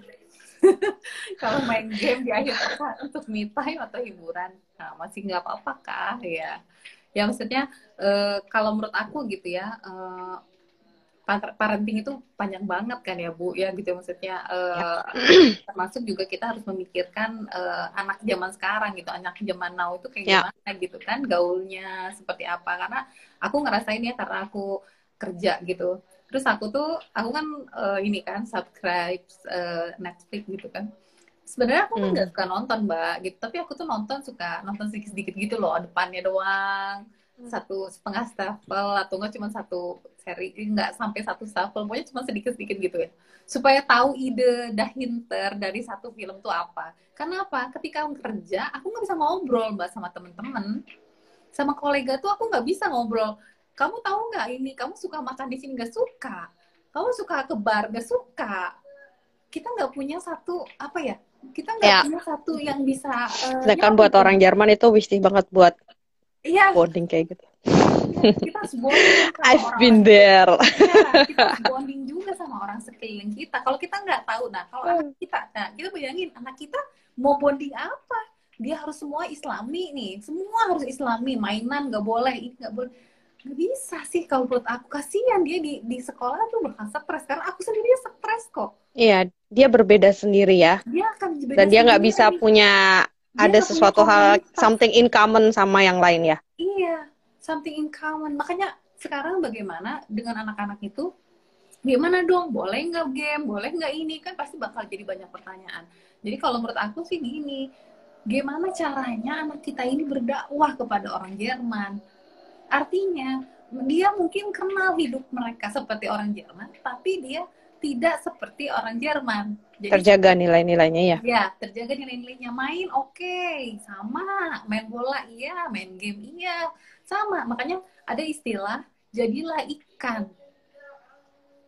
<laughs> kalau main game di akhir pekan untuk me time atau hiburan, nah, masih nggak apa-apa kah ya? Ya maksudnya uh, kalau menurut aku gitu ya, uh, parenting itu panjang banget kan ya Bu ya gitu maksudnya uh, ya. <clears throat> termasuk juga kita harus memikirkan uh, anak zaman sekarang gitu anak zaman now itu kayak ya. gimana gitu kan gaulnya seperti apa karena aku ngerasain ya karena aku kerja gitu terus aku tuh aku kan uh, ini kan subscribe uh, Netflix gitu kan. Sebenarnya aku kan hmm. nggak suka nonton mbak gitu. Tapi aku tuh nonton suka nonton sedikit sedikit gitu loh depannya doang. Hmm. satu setengah staffel atau enggak cuma satu seri. Nggak sampai satu staffel pokoknya cuma sedikit sedikit gitu ya. Supaya tahu ide dah hinter dari satu film tuh apa. Karena apa? Ketika aku kerja aku nggak bisa ngobrol mbak sama temen-temen. Sama kolega tuh aku nggak bisa ngobrol kamu tahu nggak ini? Kamu suka makan di sini nggak suka? Kamu suka ke bar nggak suka? Kita nggak punya satu apa ya? Kita nggak ya. punya satu yang bisa uh, sedangkan buat orang Jerman itu wisih banget buat iya. bonding kayak gitu. Kita harus bonding <laughs> sama I've orang been there. Ya, kita harus bonding juga sama orang sekeliling kita. Kalau kita nggak tahu nah kalau anak hmm. kita nah kita bayangin anak kita mau bonding apa? Dia harus semua islami nih. Semua harus islami. Mainan nggak boleh ini nggak boleh nggak bisa sih kalau menurut aku. Kasihan dia di di sekolah tuh bakal stres. Karena aku sendiri stres kok. Iya dia berbeda sendiri ya. Dia akan dan dia nggak bisa punya dia ada sesuatu hal something in common sama yang lain ya? Iya something in common. Makanya sekarang bagaimana dengan anak-anak itu? Gimana dong? Boleh nggak game? Boleh nggak ini? Kan pasti bakal jadi banyak pertanyaan. Jadi kalau menurut aku sih gini gimana caranya anak kita ini berdakwah kepada orang Jerman Artinya dia mungkin kenal hidup mereka seperti orang Jerman, tapi dia tidak seperti orang Jerman. Jadi, terjaga nilai-nilainya ya? Ya, terjaga nilai-nilainya. Main oke, okay, sama. Main bola iya, main game iya, sama. Makanya ada istilah jadilah ikan.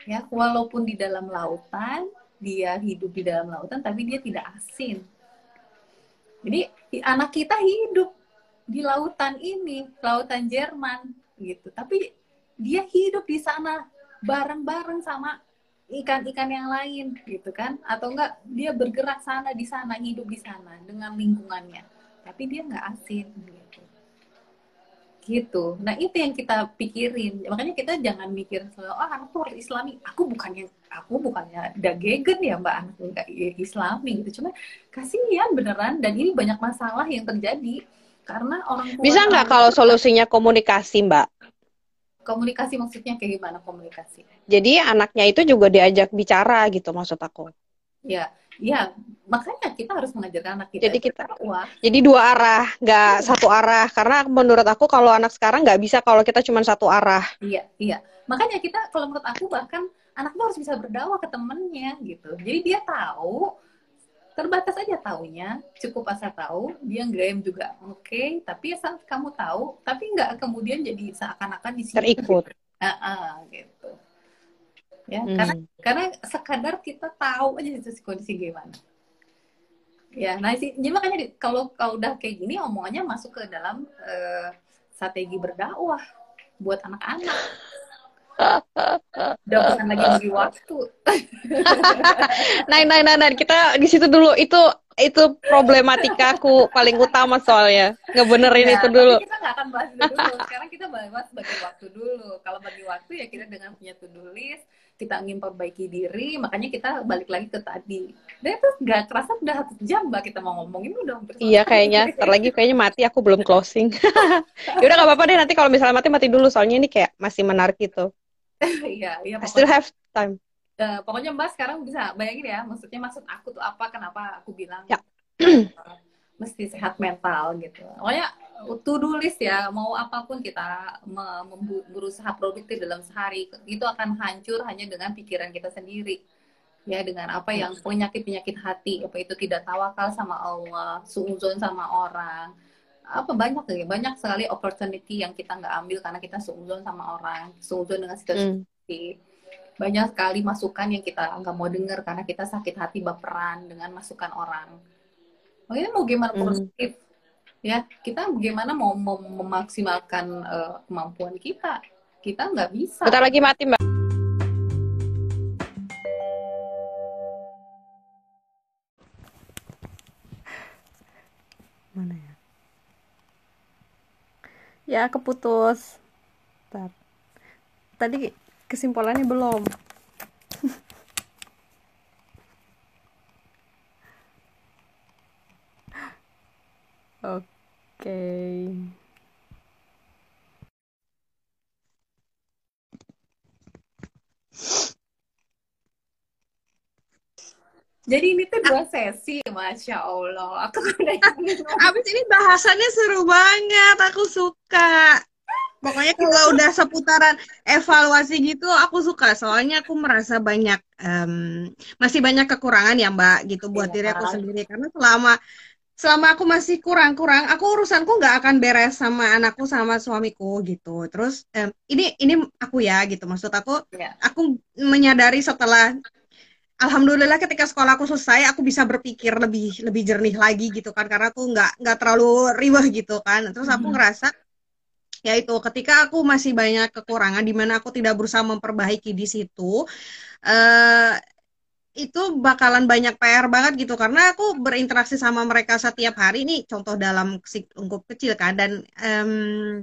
Ya, walaupun di dalam lautan, dia hidup di dalam lautan, tapi dia tidak asin. Jadi anak kita hidup di lautan ini, lautan Jerman gitu. Tapi dia hidup di sana bareng-bareng sama ikan-ikan yang lain gitu kan? Atau enggak dia bergerak sana di sana hidup di sana dengan lingkungannya. Tapi dia nggak asin gitu. Gitu. Nah itu yang kita pikirin. Makanya kita jangan mikir oh anak tuh harus islami. Aku bukannya aku bukannya dagegen ya mbak anak enggak islami gitu. Cuma kasihan beneran dan ini banyak masalah yang terjadi karena orang tua bisa nggak kalau solusinya komunikasi mbak? Komunikasi maksudnya kayak gimana komunikasi. Jadi anaknya itu juga diajak bicara gitu maksud aku. Ya ya makanya kita harus mengajarkan anak kita jadi kita wah. jadi dua arah nggak satu arah. Karena menurut aku kalau anak sekarang nggak bisa kalau kita cuma satu arah. Iya iya. Makanya kita kalau menurut aku bahkan anak itu harus bisa berdakwah ke temennya gitu. Jadi dia tahu terbatas aja taunya cukup asal tahu dia game juga oke okay, tapi saat kamu tahu tapi nggak kemudian jadi seakan-akan di sini. Terikut. <laughs> Uh, uh, gitu. Ya hmm. karena karena sekadar kita tahu aja situasi kondisi gimana. Ya nah sih jadi makanya kalau kalau udah kayak gini omongannya masuk ke dalam uh, strategi berdakwah buat anak-anak udah bukan lagi bagi waktu. Nah nah nah nah kita di situ dulu. Itu itu problematika aku paling utama soalnya. Ngebenerin ya, itu dulu. kita nggak akan bahas itu dulu. Sekarang kita bahas bagi waktu dulu. Kalau bagi waktu ya kita dengan punya to do list kita ingin perbaiki diri makanya kita balik lagi ke tadi. Dan itu nggak kerasa udah satu jam mbak kita mau ngomongin udah iya kayaknya. <laughs> Ntar lagi kayaknya mati aku belum closing. <laughs> Ya udah nggak apa-apa deh. Nanti kalau misalnya mati mati dulu. Soalnya ini kayak masih menarik gitu <laughs> iya iya I still have time. Uh, pokoknya mbak sekarang bisa bayangin ya maksudnya maksud aku tuh apa kenapa aku bilang ya. <clears throat> mesti sehat mental gitu. Pokoknya to do list ya mau apa pun kita berusaha produktif dalam sehari itu akan hancur hanya dengan pikiran kita sendiri. Ya dengan apa yang penyakit penyakit hati apa itu tidak tawakal sama Allah suuzon sama orang apa banyak lagi banyak sekali opportunity yang kita nggak ambil karena kita suuzon sama orang suuzon dengan situasi hmm. banyak sekali masukan yang kita nggak mau dengar karena kita sakit hati baperan dengan masukan orang. Makanya mau gimana hmm. produktif ya kita bagaimana mau mem memaksimalkan uh, kemampuan kita? Kita nggak bisa. Bentar lagi mati mbak. Mana ya keputus Bentar. tadi kesimpulannya belum <laughs> Oke. Okay. Jadi ini tuh dua sesi, masya Allah. Aku Abis ini bahasannya seru banget, aku suka. Pokoknya kalau <laughs> udah seputaran evaluasi gitu, aku suka. Soalnya aku merasa banyak, um, masih banyak kekurangan ya Mbak, gitu buat iya. diri aku sendiri. Karena selama selama aku masih kurang-kurang, aku urusanku nggak akan beres sama anakku sama suamiku gitu. Terus um, ini ini aku ya gitu. Maksud aku, yeah. aku menyadari setelah Alhamdulillah ketika sekolahku selesai aku bisa berpikir lebih lebih jernih lagi gitu kan karena aku nggak nggak terlalu riweh gitu kan terus aku mm-hmm. ngerasa ya itu ketika aku masih banyak kekurangan di mana aku tidak berusaha memperbaiki di situ uh, itu bakalan banyak PR banget gitu karena aku berinteraksi sama mereka setiap hari ini contoh dalam lingkup kecil kan dan um,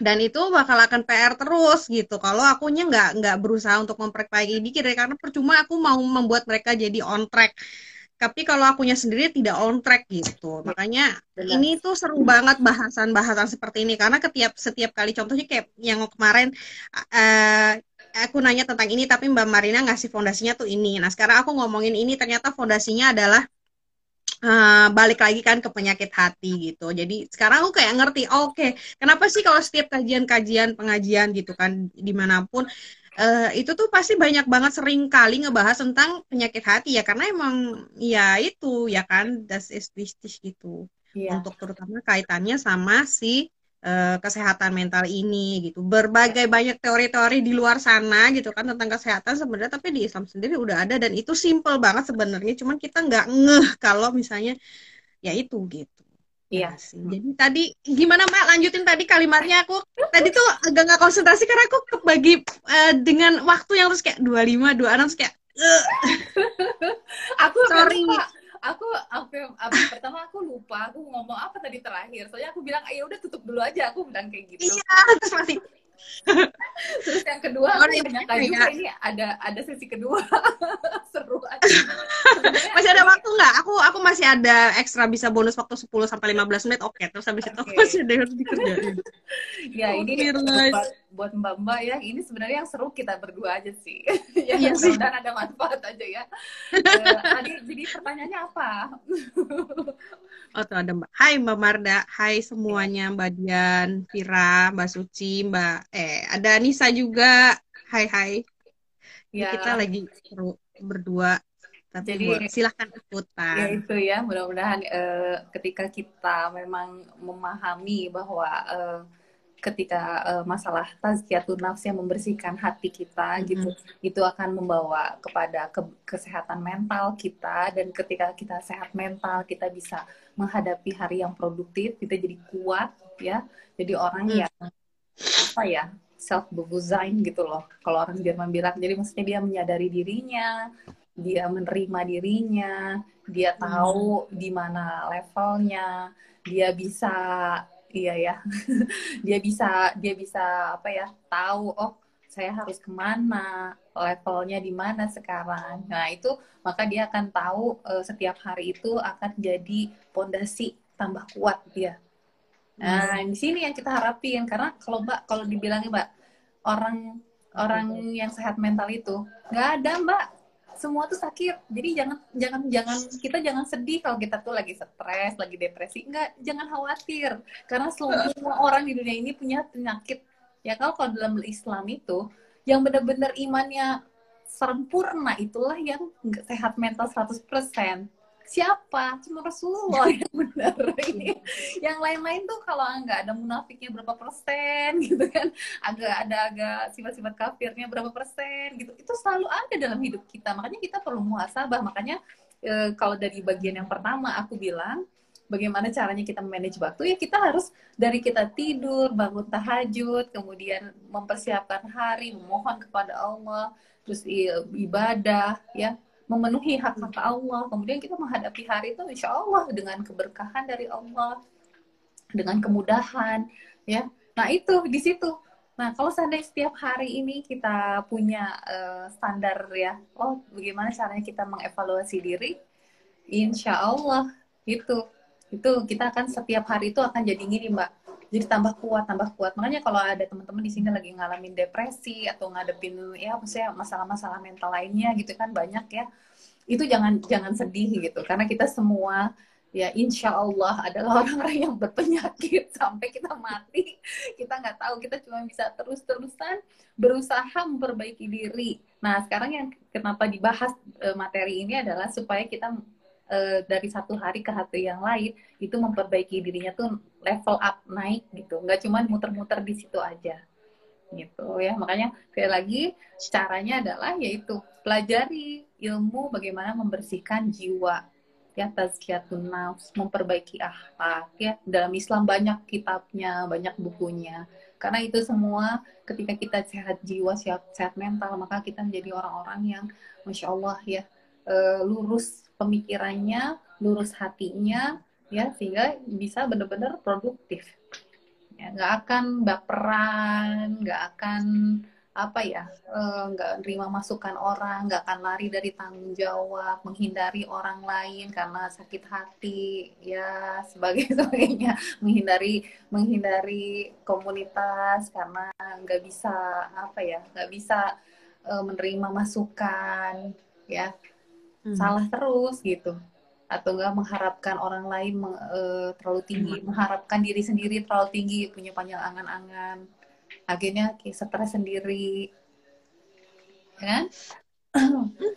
dan itu bakal akan PR terus gitu kalau akunya nggak nggak berusaha untuk memperbaiki dikit karena percuma aku mau membuat mereka jadi on track tapi kalau akunya sendiri tidak on track gitu makanya Benar. ini tuh seru banget bahasan-bahasan seperti ini karena setiap setiap kali contohnya kayak yang kemarin uh, aku nanya tentang ini tapi Mbak Marina ngasih fondasinya tuh ini. Nah sekarang aku ngomongin ini ternyata fondasinya adalah uh, balik lagi kan ke penyakit hati gitu. Jadi sekarang aku kayak ngerti, oh, oke, okay, kenapa sih kalau setiap kajian-kajian pengajian gitu kan di mana pun uh, itu tuh pasti banyak banget sering kali ngebahas tentang penyakit hati ya karena emang ya itu ya kan das ist wichtig gitu. Yeah. Untuk terutama kaitannya sama si uh, kesehatan mental ini gitu. Berbagai banyak teori-teori di luar sana gitu kan tentang kesehatan sebenarnya tapi di Islam sendiri udah ada dan itu simple banget sebenarnya cuman kita nggak ngeh kalau misalnya ya itu gitu. Iya nah, sih. Jadi tadi gimana Mbak lanjutin tadi kalimatnya aku tadi tuh agak nggak konsentrasi karena aku kebagi uh, dengan waktu yang terus kayak 25 26 terus kayak uh. <laughs> aku sorry. Lupa aku apa, apa pertama aku lupa aku ngomong apa tadi terakhir. Soalnya aku bilang ayo udah tutup dulu aja. Aku bilang kayak gitu. Iya terus masih <laughs> terus yang kedua Oh, aku menyangka juga ini ada ada sesi kedua. <laughs> Seru aja. <laughs> Masih ada waktu nggak? Aku aku masih ada ekstra bisa bonus waktu 10 sampai 15 menit. Oke terus habis itu Oke. masih ada yang harus dikerjain. Ya ini Oke, Rai. Buat, mbak-mbak ya ini sebenarnya yang seru kita berdua aja sih <laughs> ya Iya mudah-mudahan ada manfaat aja ya tadi jadi pertanyaannya apa <laughs> Oh tuh ada Mbak. Hai Mbak Marda, hai semuanya Mbak Dian, Vira, Mbak Suci, Mbak eh ada Nisa juga. Hai hai. Ini ya Kita lagi seru berdua. Tapi Jadi- silahkan ya ikutan. itu ya mudah-mudahan eh, ketika kita memang memahami bahwa eh, ketika eh, masalah tazkiyatun nafs yang membersihkan hati kita Mhm. gitu itu akan membawa kepada ke- kesehatan mental kita dan ketika kita sehat mental kita bisa menghadapi hari yang produktif kita jadi kuat ya jadi orang Hmm. yang apa ya self bewusstsein gitu loh kalau orang Jerman bilang jadi maksudnya dia menyadari dirinya dia menerima dirinya dia tahu di mana levelnya dia bisa iya ya. <laughs> Dia bisa dia bisa apa ya tahu oh saya harus ke mana levelnya di mana sekarang. Nah itu maka dia akan tahu eh, setiap hari itu akan jadi pondasi tambah kuat dia. Nah di sini yang kita harapin karena kalau mbak kalau dibilangin mbak orang orang yang sehat mental itu nggak ada mbak semua tuh sakit. Jadi jangan jangan jangan kita jangan sedih kalau kita tuh lagi stres lagi depresi. Enggak jangan khawatir. Karena semua orang di dunia ini punya penyakit. Ya kalau kalau dalam Islam itu yang benar-benar imannya sempurna itulah yang sehat mental 100% siapa? Cuma Rasulullah yang benar. <laughs> Ini yang lain-lain tuh kalau nggak ada munafiknya berapa persen <laughs> gitu kan. Agak ada agak sifat-sifat kafirnya berapa persen gitu. Itu selalu ada dalam hidup kita. Makanya kita perlu muhasabah. Makanya eh, kalau dari bagian yang pertama aku bilang bagaimana caranya kita manage waktu ya kita harus dari kita tidur bangun tahajud kemudian mempersiapkan hari memohon kepada Allah terus ibadah ya memenuhi hak hak Allah. Kemudian kita menghadapi hari itu insya Allah dengan keberkahan dari Allah dengan kemudahan ya. Nah itu di situ. Nah kalau seandainya setiap hari ini kita punya eh, standar ya oh bagaimana caranya kita mengevaluasi diri? Insya Allah itu. Itu kita akan setiap hari itu akan jadi gini mbak jadi tambah kuat tambah kuat. Makanya kalau ada teman-teman di sini lagi ngalamin depresi atau ngadepin ya maksudnya masalah-masalah mental lainnya gitu kan banyak ya itu jangan jangan sedih gitu. Karena kita semua ya insya Allah adalah <laughs> orang-orang yang berpenyakit <laughs> sampai kita mati. Kita nggak tahu kita cuma bisa terus-terusan berusaha memperbaiki diri. Nah sekarang yang kenapa dibahas eh, materi ini adalah supaya kita eh, dari satu hari ke hari yang lain itu memperbaiki dirinya tuh level up naik gitu. Nggak cuma muter-muter di situ aja. Gitu ya. Makanya sekali lagi caranya adalah yaitu pelajari ilmu bagaimana membersihkan jiwa ya tazkiyatun nafs memperbaiki akhlak ya. Dalam Islam banyak kitabnya banyak bukunya. Karena itu semua ketika kita sehat jiwa sehat, sehat mental maka kita menjadi orang-orang yang masya Allah ya eh, lurus pemikirannya lurus hatinya ya sehingga bisa benar-benar produktif. Ya nggak akan baperan nggak akan apa ya eh, nggak terima masukan orang nggak akan lari dari tanggung jawab menghindari orang lain karena sakit hati ya sebagai <laughs> sebagainya. Menghindari menghindari komunitas karena nggak bisa apa ya nggak bisa eh, menerima masukan ya Hmm. salah terus gitu. Atau enggak mengharapkan orang lain meng- eh, terlalu tinggi mengharapkan diri sendiri terlalu tinggi punya panjang angan-angan. Akhirnya kayak stres sendiri. Ya kan? <clears throat>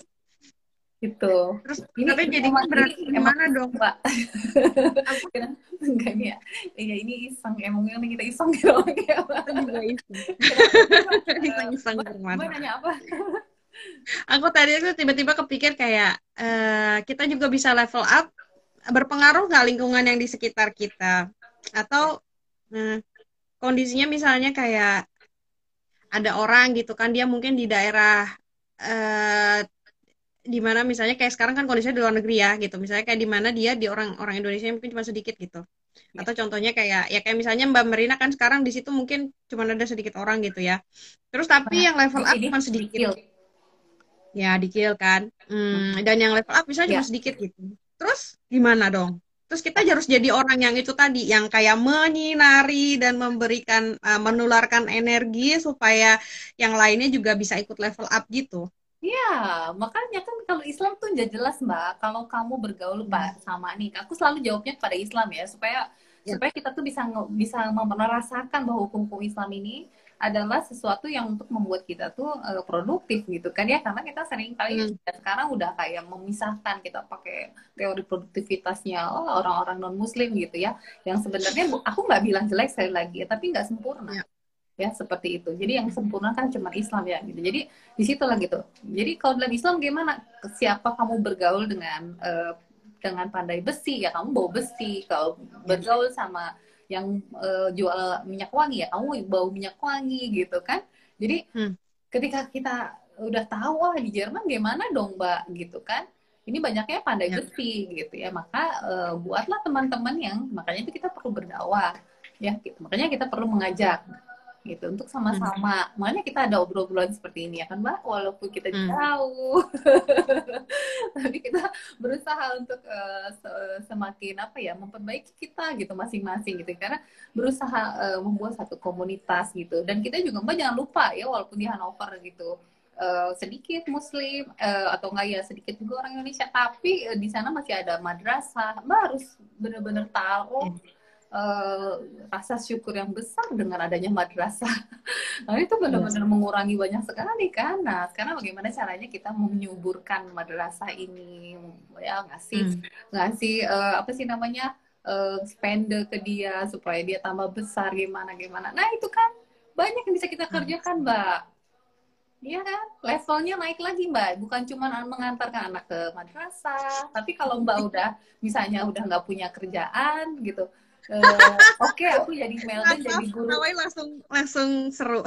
Gitu. Terus Ini tapi jadi emang- berat ini gimana <laughs> dong? mbak? Enggak nih ya iya ini iseng. Emang ini kita iseng <laughs> gitu. Ya Aku juga iseng. Iseng-iseng <laughs> mbak bermata. nanya apa Aku tadi aku tiba-tiba kepikir kayak eh, kita juga bisa level up berpengaruh nggak lingkungan yang di sekitar kita atau eh, kondisinya misalnya kayak ada orang gitu kan dia mungkin di daerah eh, di mana misalnya kayak sekarang kan kondisinya di luar negeri ya gitu. Misalnya kayak di mana dia di orang orang Indonesia mungkin cuma sedikit gitu. Ya. Atau contohnya kayak ya kayak misalnya Mbak Merina kan sekarang di situ mungkin cuma ada sedikit orang gitu ya. Terus tapi Nah, yang level up cuma sedikit. Ya, dikil kan. Hmm, dan yang level up misalnya cuma Ya. sedikit gitu. Terus gimana dong? Terus kita harus jadi orang yang itu tadi, yang kayak menyinari dan memberikan, uh, menularkan energi supaya yang lainnya juga bisa ikut level up gitu. Ya, makanya kan kalau Islam tuh jelas Mbak, kalau kamu bergaul Pak sama nih, aku selalu jawabnya kepada Islam ya, supaya Ya. supaya kita tuh bisa bisa merasakan bahwa hukum-hukum Islam ini adalah sesuatu yang untuk membuat kita tuh eh, produktif gitu kan ya, karena kita sering kali Hmm. sekarang udah kayak memisahkan kita pakai teori produktivitasnya oh, orang-orang non Muslim gitu ya, yang sebenarnya aku nggak bilang jelek sekali lagi, tapi nggak sempurna Ya. ya seperti itu. Jadi yang sempurna kan cuma Islam ya gitu. Jadi di situlah gitu. Jadi kalau dalam Islam gimana? Siapa kamu bergaul dengan eh, dengan pandai besi ya kamu bawa besi. Kalau bergaul sama yang eh, jual minyak wangi ya kamu bau minyak wangi gitu kan. Jadi Hmm. ketika kita udah tahu wah di Jerman gimana dong Mbak gitu kan. Ini banyaknya pandai Ya. besi gitu ya. Maka eh, buatlah teman-teman yang makanya itu kita perlu berdakwah ya gitu. Makanya kita perlu mengajak gitu untuk sama-sama. Makanya kita ada obrolan seperti ini ya kan Mbak, walaupun kita Hmm. jauh, <laughs> tapi kita berusaha untuk se- semakin apa ya memperbaiki kita gitu masing-masing gitu karena berusaha eh, membuat satu komunitas gitu. Dan kita juga Mbak jangan lupa ya walaupun di Hannover gitu eh, sedikit Muslim eh, atau enggak ya sedikit juga orang Indonesia, tapi eh, di sana masih ada madrasah. Mbak harus benar-benar taruh eh, rasa syukur yang besar dengan adanya madrasah. <laughs> Nah, itu benar-benar mengurangi banyak sekali kan. Nah, sekarang bagaimana caranya kita menyuburkan madrasah ini ya ngasih Hmm. ngasih eh, apa sih namanya? eh, spender ke dia supaya dia tambah besar gimana gimana. Nah, itu kan banyak yang bisa kita kerjakan, Mbak. Iya kan? Levelnya naik lagi, Mbak. Bukan cuma mengantarkan anak ke madrasah, tapi kalau Mbak udah misalnya udah nggak punya kerjaan gitu, eh, oke aku jadi Melda jadi guru Awalnya langsung langsung seru.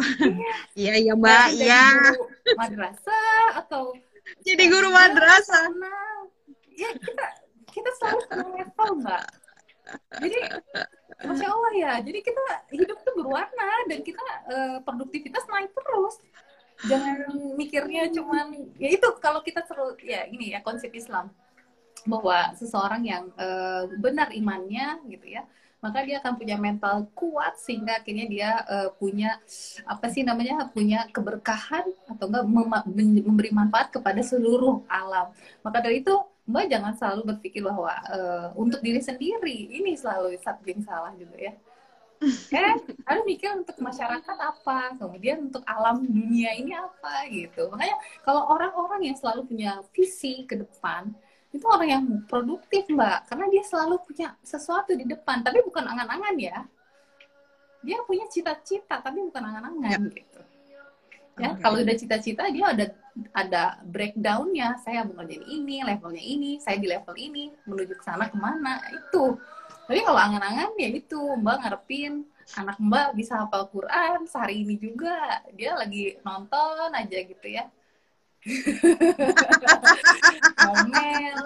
Iya, iya, Mbak. jadi Iya. madrasah atau Jadi guru madrasah. Ya kita kita selalu level mbak. Jadi masya Allah ya. Jadi kita hidup tuh berwarna dan kita eh, produktivitas naik terus. Jangan mikirnya cuman ya itu kalau kita seru ya ini ya konsep Islam bahwa seseorang yang eh, benar imannya gitu ya maka dia akan punya mental kuat sehingga akhirnya dia eh, punya apa sih namanya punya keberkahan atau enggak memberi manfaat kepada seluruh alam. Maka dari itu mbak jangan selalu berpikir bahwa eh, untuk diri sendiri ini selalu yang salah juga ya. Kan harus mikir untuk masyarakat apa? Kemudian untuk alam dunia ini apa? Gitu. Makanya kalau orang-orang yang selalu punya visi ke depan itu orang yang produktif mbak. Karena dia selalu punya sesuatu di depan. Tapi bukan angan-angan ya. Dia punya cita-cita tapi bukan angan-angan gitu. Ya Oke. kalau udah cita-cita dia ada ada breakdownnya. Saya mau ngerjain ini levelnya ini saya di level ini menuju ke sana ke mana itu. Tapi kalau angan-angan ya itu. Mbak ngarepin anak mbak bisa hafal Quran sehari ini juga. Dia lagi nonton aja gitu ya ngomel.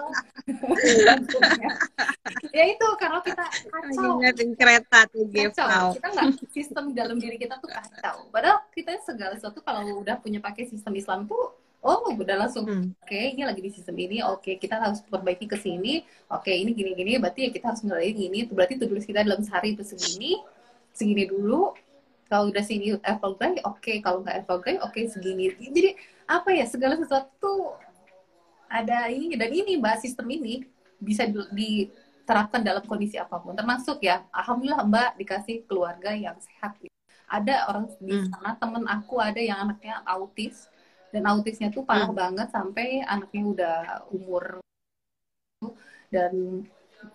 Ya itu kalau kita kacau. Kereta tuh kacau. Kita nggak sistem dalam diri kita tuh kacau. Padahal kita segala sesuatu kalau udah punya pakai sistem Islam tuh oh udah langsung Hmm. oke ini lagi di sistem ini oke kita harus perbaiki ke sini oke ini gini gini berarti ya kita harus ngelain ini. Berarti sih kita dalam sehari itu segini segini dulu. Kalau udah sini level gray oke. Kalau nggak level gray oke segini. Jadi apa ya segala sesuatu tuh ada ini dan ini mbak sistem ini bisa di- diterapkan dalam kondisi apa pun termasuk ya alhamdulillah mbak dikasih keluarga yang sehat ada orang di Hmm. sana temen aku ada yang anaknya autis dan autisnya tuh parah Hmm. banget sampai anaknya udah umur dan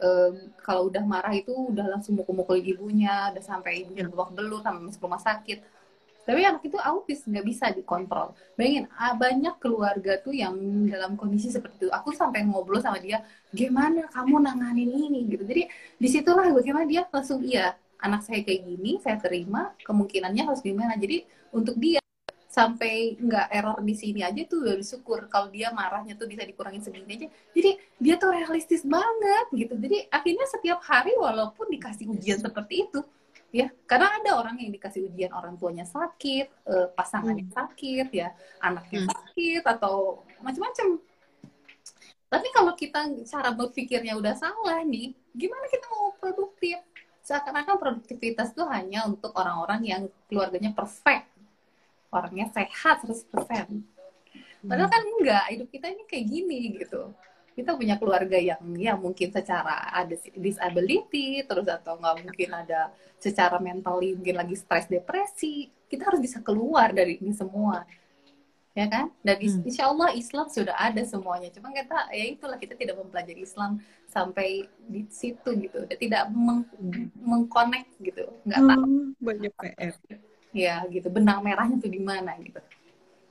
eh, kalau udah marah itu udah langsung mukul-mukul ibunya udah sampai ibunya babak belur sampai masuk rumah sakit tapi anak itu autis nggak bisa dikontrol. Bayangin ah, banyak keluarga tuh yang dalam kondisi seperti itu. Aku sampai ngobrol sama dia gimana kamu nanganin ini? Gitu. Jadi di situlah bagaimana dia langsung iya anak saya kayak gini saya terima kemungkinannya harus gimana? Jadi untuk dia sampai nggak error di sini aja tuh udah bersyukur kalau dia marahnya tuh bisa dikurangin segini aja. Jadi dia tuh realistis banget gitu. Jadi akhirnya setiap hari walaupun dikasih ujian seperti itu ya karena ada orang yang dikasih ujian orang tuanya sakit eh, pasangannya Hmm. sakit ya anaknya Hmm. sakit atau macam-macam tapi kalau kita cara berpikirnya udah salah nih gimana kita mau produktif seakan-akan produktivitas itu hanya untuk orang-orang yang keluarganya perfect orangnya sehat 100% Padahal kan enggak, hidup kita ini kayak gini gitu. Kita punya keluarga yang ya mungkin secara ada disability, terus atau nggak mungkin ada secara mental mungkin lagi stres depresi. Kita harus bisa keluar dari ini semua. Ya kan? Dan Hmm. insya Allah Islam sudah ada semuanya. Cuma kita, ya itulah kita tidak mempelajari Islam sampai di situ gitu. Dan tidak meng, mengconnect gitu. Nggak tahu Hmm, banyak PR. ya gitu benang merahnya tuh di mana gitu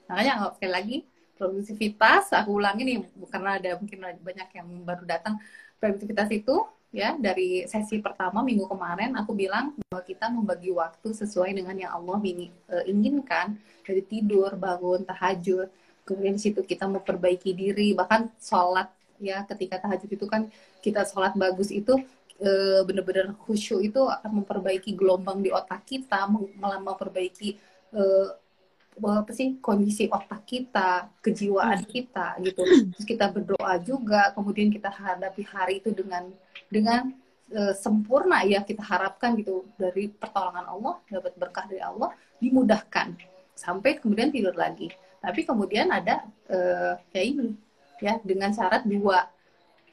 makanya nggak- sekali lagi produktivitas aku ulangi nih karena ada mungkin banyak yang baru datang. Produktivitas itu ya dari sesi pertama minggu kemarin aku bilang bahwa kita membagi waktu sesuai dengan yang Allah eh, inginkan. Dari tidur bangun tahajud. Kemudian di situ kita memperbaiki diri. Bahkan sholat ya ketika tahajud itu kan kita sholat bagus itu eh, benar-benar khusyuk itu akan memperbaiki gelombang di otak kita memperbaiki eh, apa sih kondisi otak kita, kejiwaan kita gitu. Terus kita berdoa juga, kemudian kita hadapi hari itu dengan dengan eh, sempurna ya kita harapkan gitu dari pertolongan Allah dapat berkah dari Allah dimudahkan sampai kemudian tidur lagi. Tapi kemudian ada eh, kayak ini ya dengan syarat dua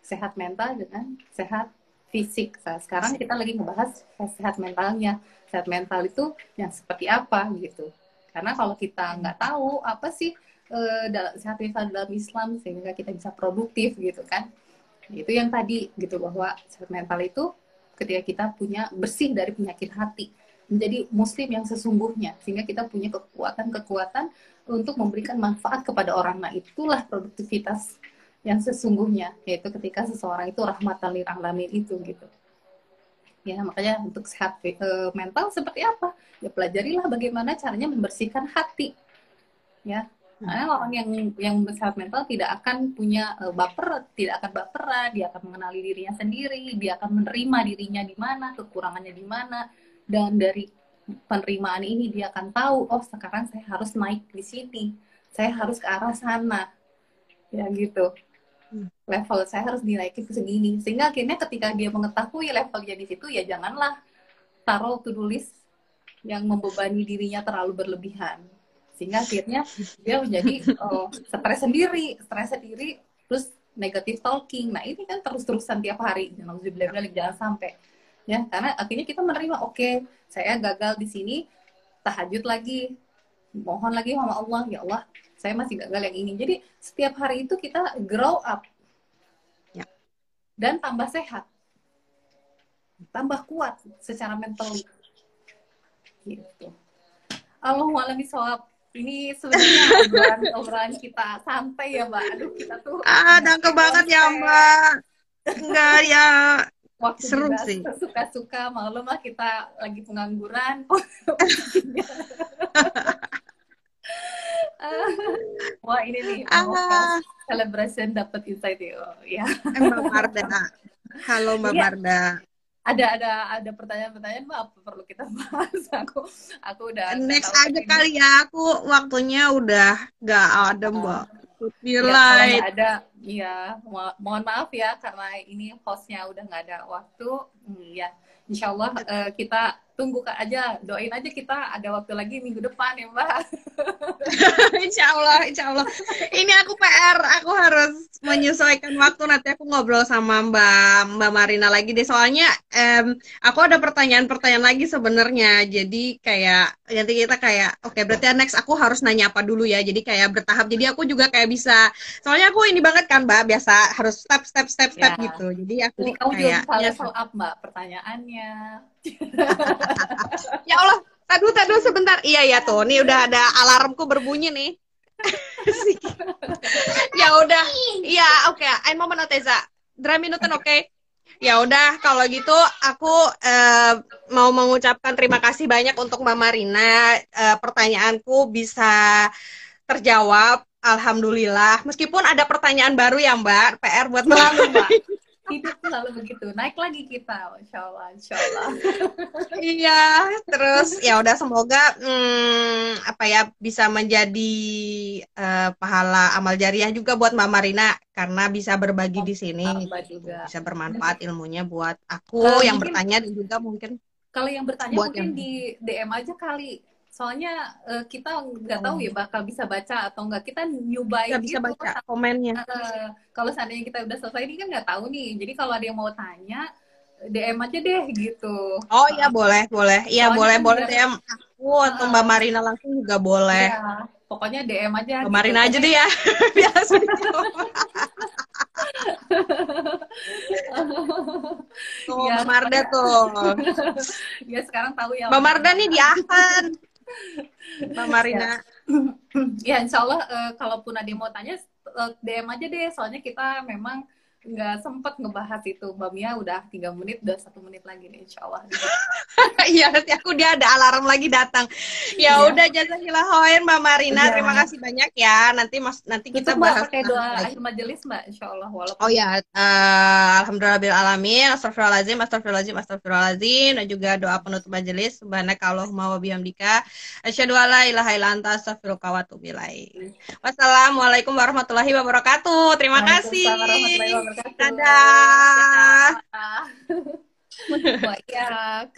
sehat mental dengan sehat fisik. Nah, sekarang kita lagi ngebahas sehat mentalnya. Sehat mental itu yang seperti apa gitu. Karena kalau kita nggak tahu apa sih eh, dalam sehat mental dalam Islam sehingga kita bisa produktif gitu kan. Itu yang tadi gitu bahwa sehat mental itu ketika kita punya bersih dari penyakit hati menjadi muslim yang sesungguhnya sehingga kita punya kekuatan-kekuatan untuk memberikan manfaat kepada orang. Nah, itulah produktivitas yang sesungguhnya yaitu ketika seseorang itu rahmatan lil alamin itu gitu. Ya, makanya untuk sehat eh, mental seperti apa? Ya pelajarilah bagaimana caranya membersihkan hati. Ya. Karena orang yang yang sehat mental tidak akan punya eh, baper, tidak akan baperan, dia akan mengenali dirinya sendiri, dia akan menerima dirinya di mana, kekurangannya di mana, dan dari penerimaan ini dia akan tahu, oh sekarang saya harus naik di sini, saya harus ke arah sana, ya gitu. Level saya harus dinaikin ke segini, sehingga akhirnya ketika dia mengetahui levelnya di situ, ya janganlah taruh to do list yang membebani dirinya terlalu berlebihan. Sehingga akhirnya dia menjadi oh, stres sendiri stres sendiri terus negatif talking. Nah ini kan terus terusan tiap hari. Jangan jangan sampai. Ya karena akhirnya kita menerima oke saya gagal di sini tahajud lagi mohon lagi sama Allah. Ya Allah saya masih gagal yang ini. Jadi setiap hari itu kita grow up. Ya. dan tambah sehat. Tambah kuat secara mental. Gitu. Alami sawab ini sebenarnya <laughs> obrolan kita santai ya mbak. Aduh kita tuh Ah, dangke banget ya, Mbak. Enggak ya. waktu Seru juga sih. suka-suka maklum lah kita lagi pengangguran <laughs> <laughs> <laughs> wah ini nih Ah, celebration dapat insight ya ya eh, Mbak Marda. Halo Mbak Iya. Marda. ada ada ada pertanyaan-pertanyaan mbak apa perlu kita bahas <laughs> aku aku udah nggak Next aja ini. kali ya. Aku waktunya udah gak ada, Mbak. Ya, Light. nggak ada, ya mo- mohon maaf ya karena ini hostnya udah nggak ada waktu. Hmm, ya, insya Allah eh, kita tunggu Kak, aja, doain aja kita ada waktu lagi minggu depan ya Mbak. <laughs> insya Allah, insya Allah. Ini aku PR, aku harus menyesuaikan waktu nanti aku ngobrol sama Mbak Mbak Marina lagi deh. Soalnya em, aku ada pertanyaan-pertanyaan lagi sebenarnya. Jadi kayak nanti kita kayak, oke berarti next aku harus nanya apa dulu ya. Jadi kayak bertahap. Jadi aku juga kayak bisa. Soalnya aku ini banget kan Mbak, biasa harus step step step step Ya. gitu. Jadi aku Jadi kamu juga kayak bisa level up Mbak pertanyaannya. Ya Allah, tadu tadu sebentar. Iya ya tuh, nih udah ada alarmku berbunyi nih. <laughs> ya udah, iya oke. Ein moment Oteza. Dua minutan oke. Ya udah, kalau gitu aku eh, mau mengucapkan terima kasih banyak untuk Mbak Marina. Eh, pertanyaanku bisa terjawab. Alhamdulillah. Meskipun ada pertanyaan baru ya Mbak, PR buat Mbak. <laughs> Hidup selalu begitu. Naik lagi kita, Masya Allah, Insya Allah. <laughs> Iya, terus ya udah semoga hmm, apa ya bisa menjadi eh, pahala amal jariah juga buat Mbak Marina karena bisa berbagi di sini, Tambah juga. bisa bermanfaat ilmunya buat aku Eh, yang mungkin- bertanya dan juga mungkin Kalau yang bertanya Buat mungkin yang- di DM aja kali. Soalnya eh, kita nggak tahu ya bakal bisa baca atau nggak. Kita nyobain nggak bisa gitu. baca komennya. Eh, kalau seandainya kita udah selesai ini kan nggak tahu nih. Jadi kalau ada yang mau tanya, DM aja deh gitu. Oh iya boleh, boleh. Iya boleh, kan boleh juga- DM aku atau Mbak Marina langsung juga boleh. Ya, pokoknya DM aja. Mbak gitu. Marina aja deh ya. <laughs> Biasa. <laughs> Tuh, Iya, Mbak Marda tuh. <laughs> ya sekarang tahu ya. Mbak Marda nih diahan. Mbak Marina. Ya insya Allah eh, kalaupun ada yang mau tanya eh, DM aja deh. Soalnya kita memang nggak sempet ngebahas itu. Mbak Mia udah tiga menit, udah satu menit lagi nih insya Allah. <laughs> Iya, nanti aku dia ada alarm lagi datang. Ya Iya. udah jazakillah khairan Mbak Marina. Iya. Terima kasih banyak ya. Nanti Mas nanti kita Tutup bahas pakai doa lagi. akhir majelis Mbak insya Allah. Walaupun Oh ya, eh, alhamdulillah alamin, astagfirullahaladzim, astagfirullahaladzim, astagfirullahaladzim, dan juga doa penutup majelis, subhanakallahumma wa bihamdika, asyhadu alla ilaha illa anta astaghfiruka wa atubu ilaik. Wassalamualaikum warahmatullahi wabarakatuh. Terima kasih. Wabarakatuh. Dadah. Banyak.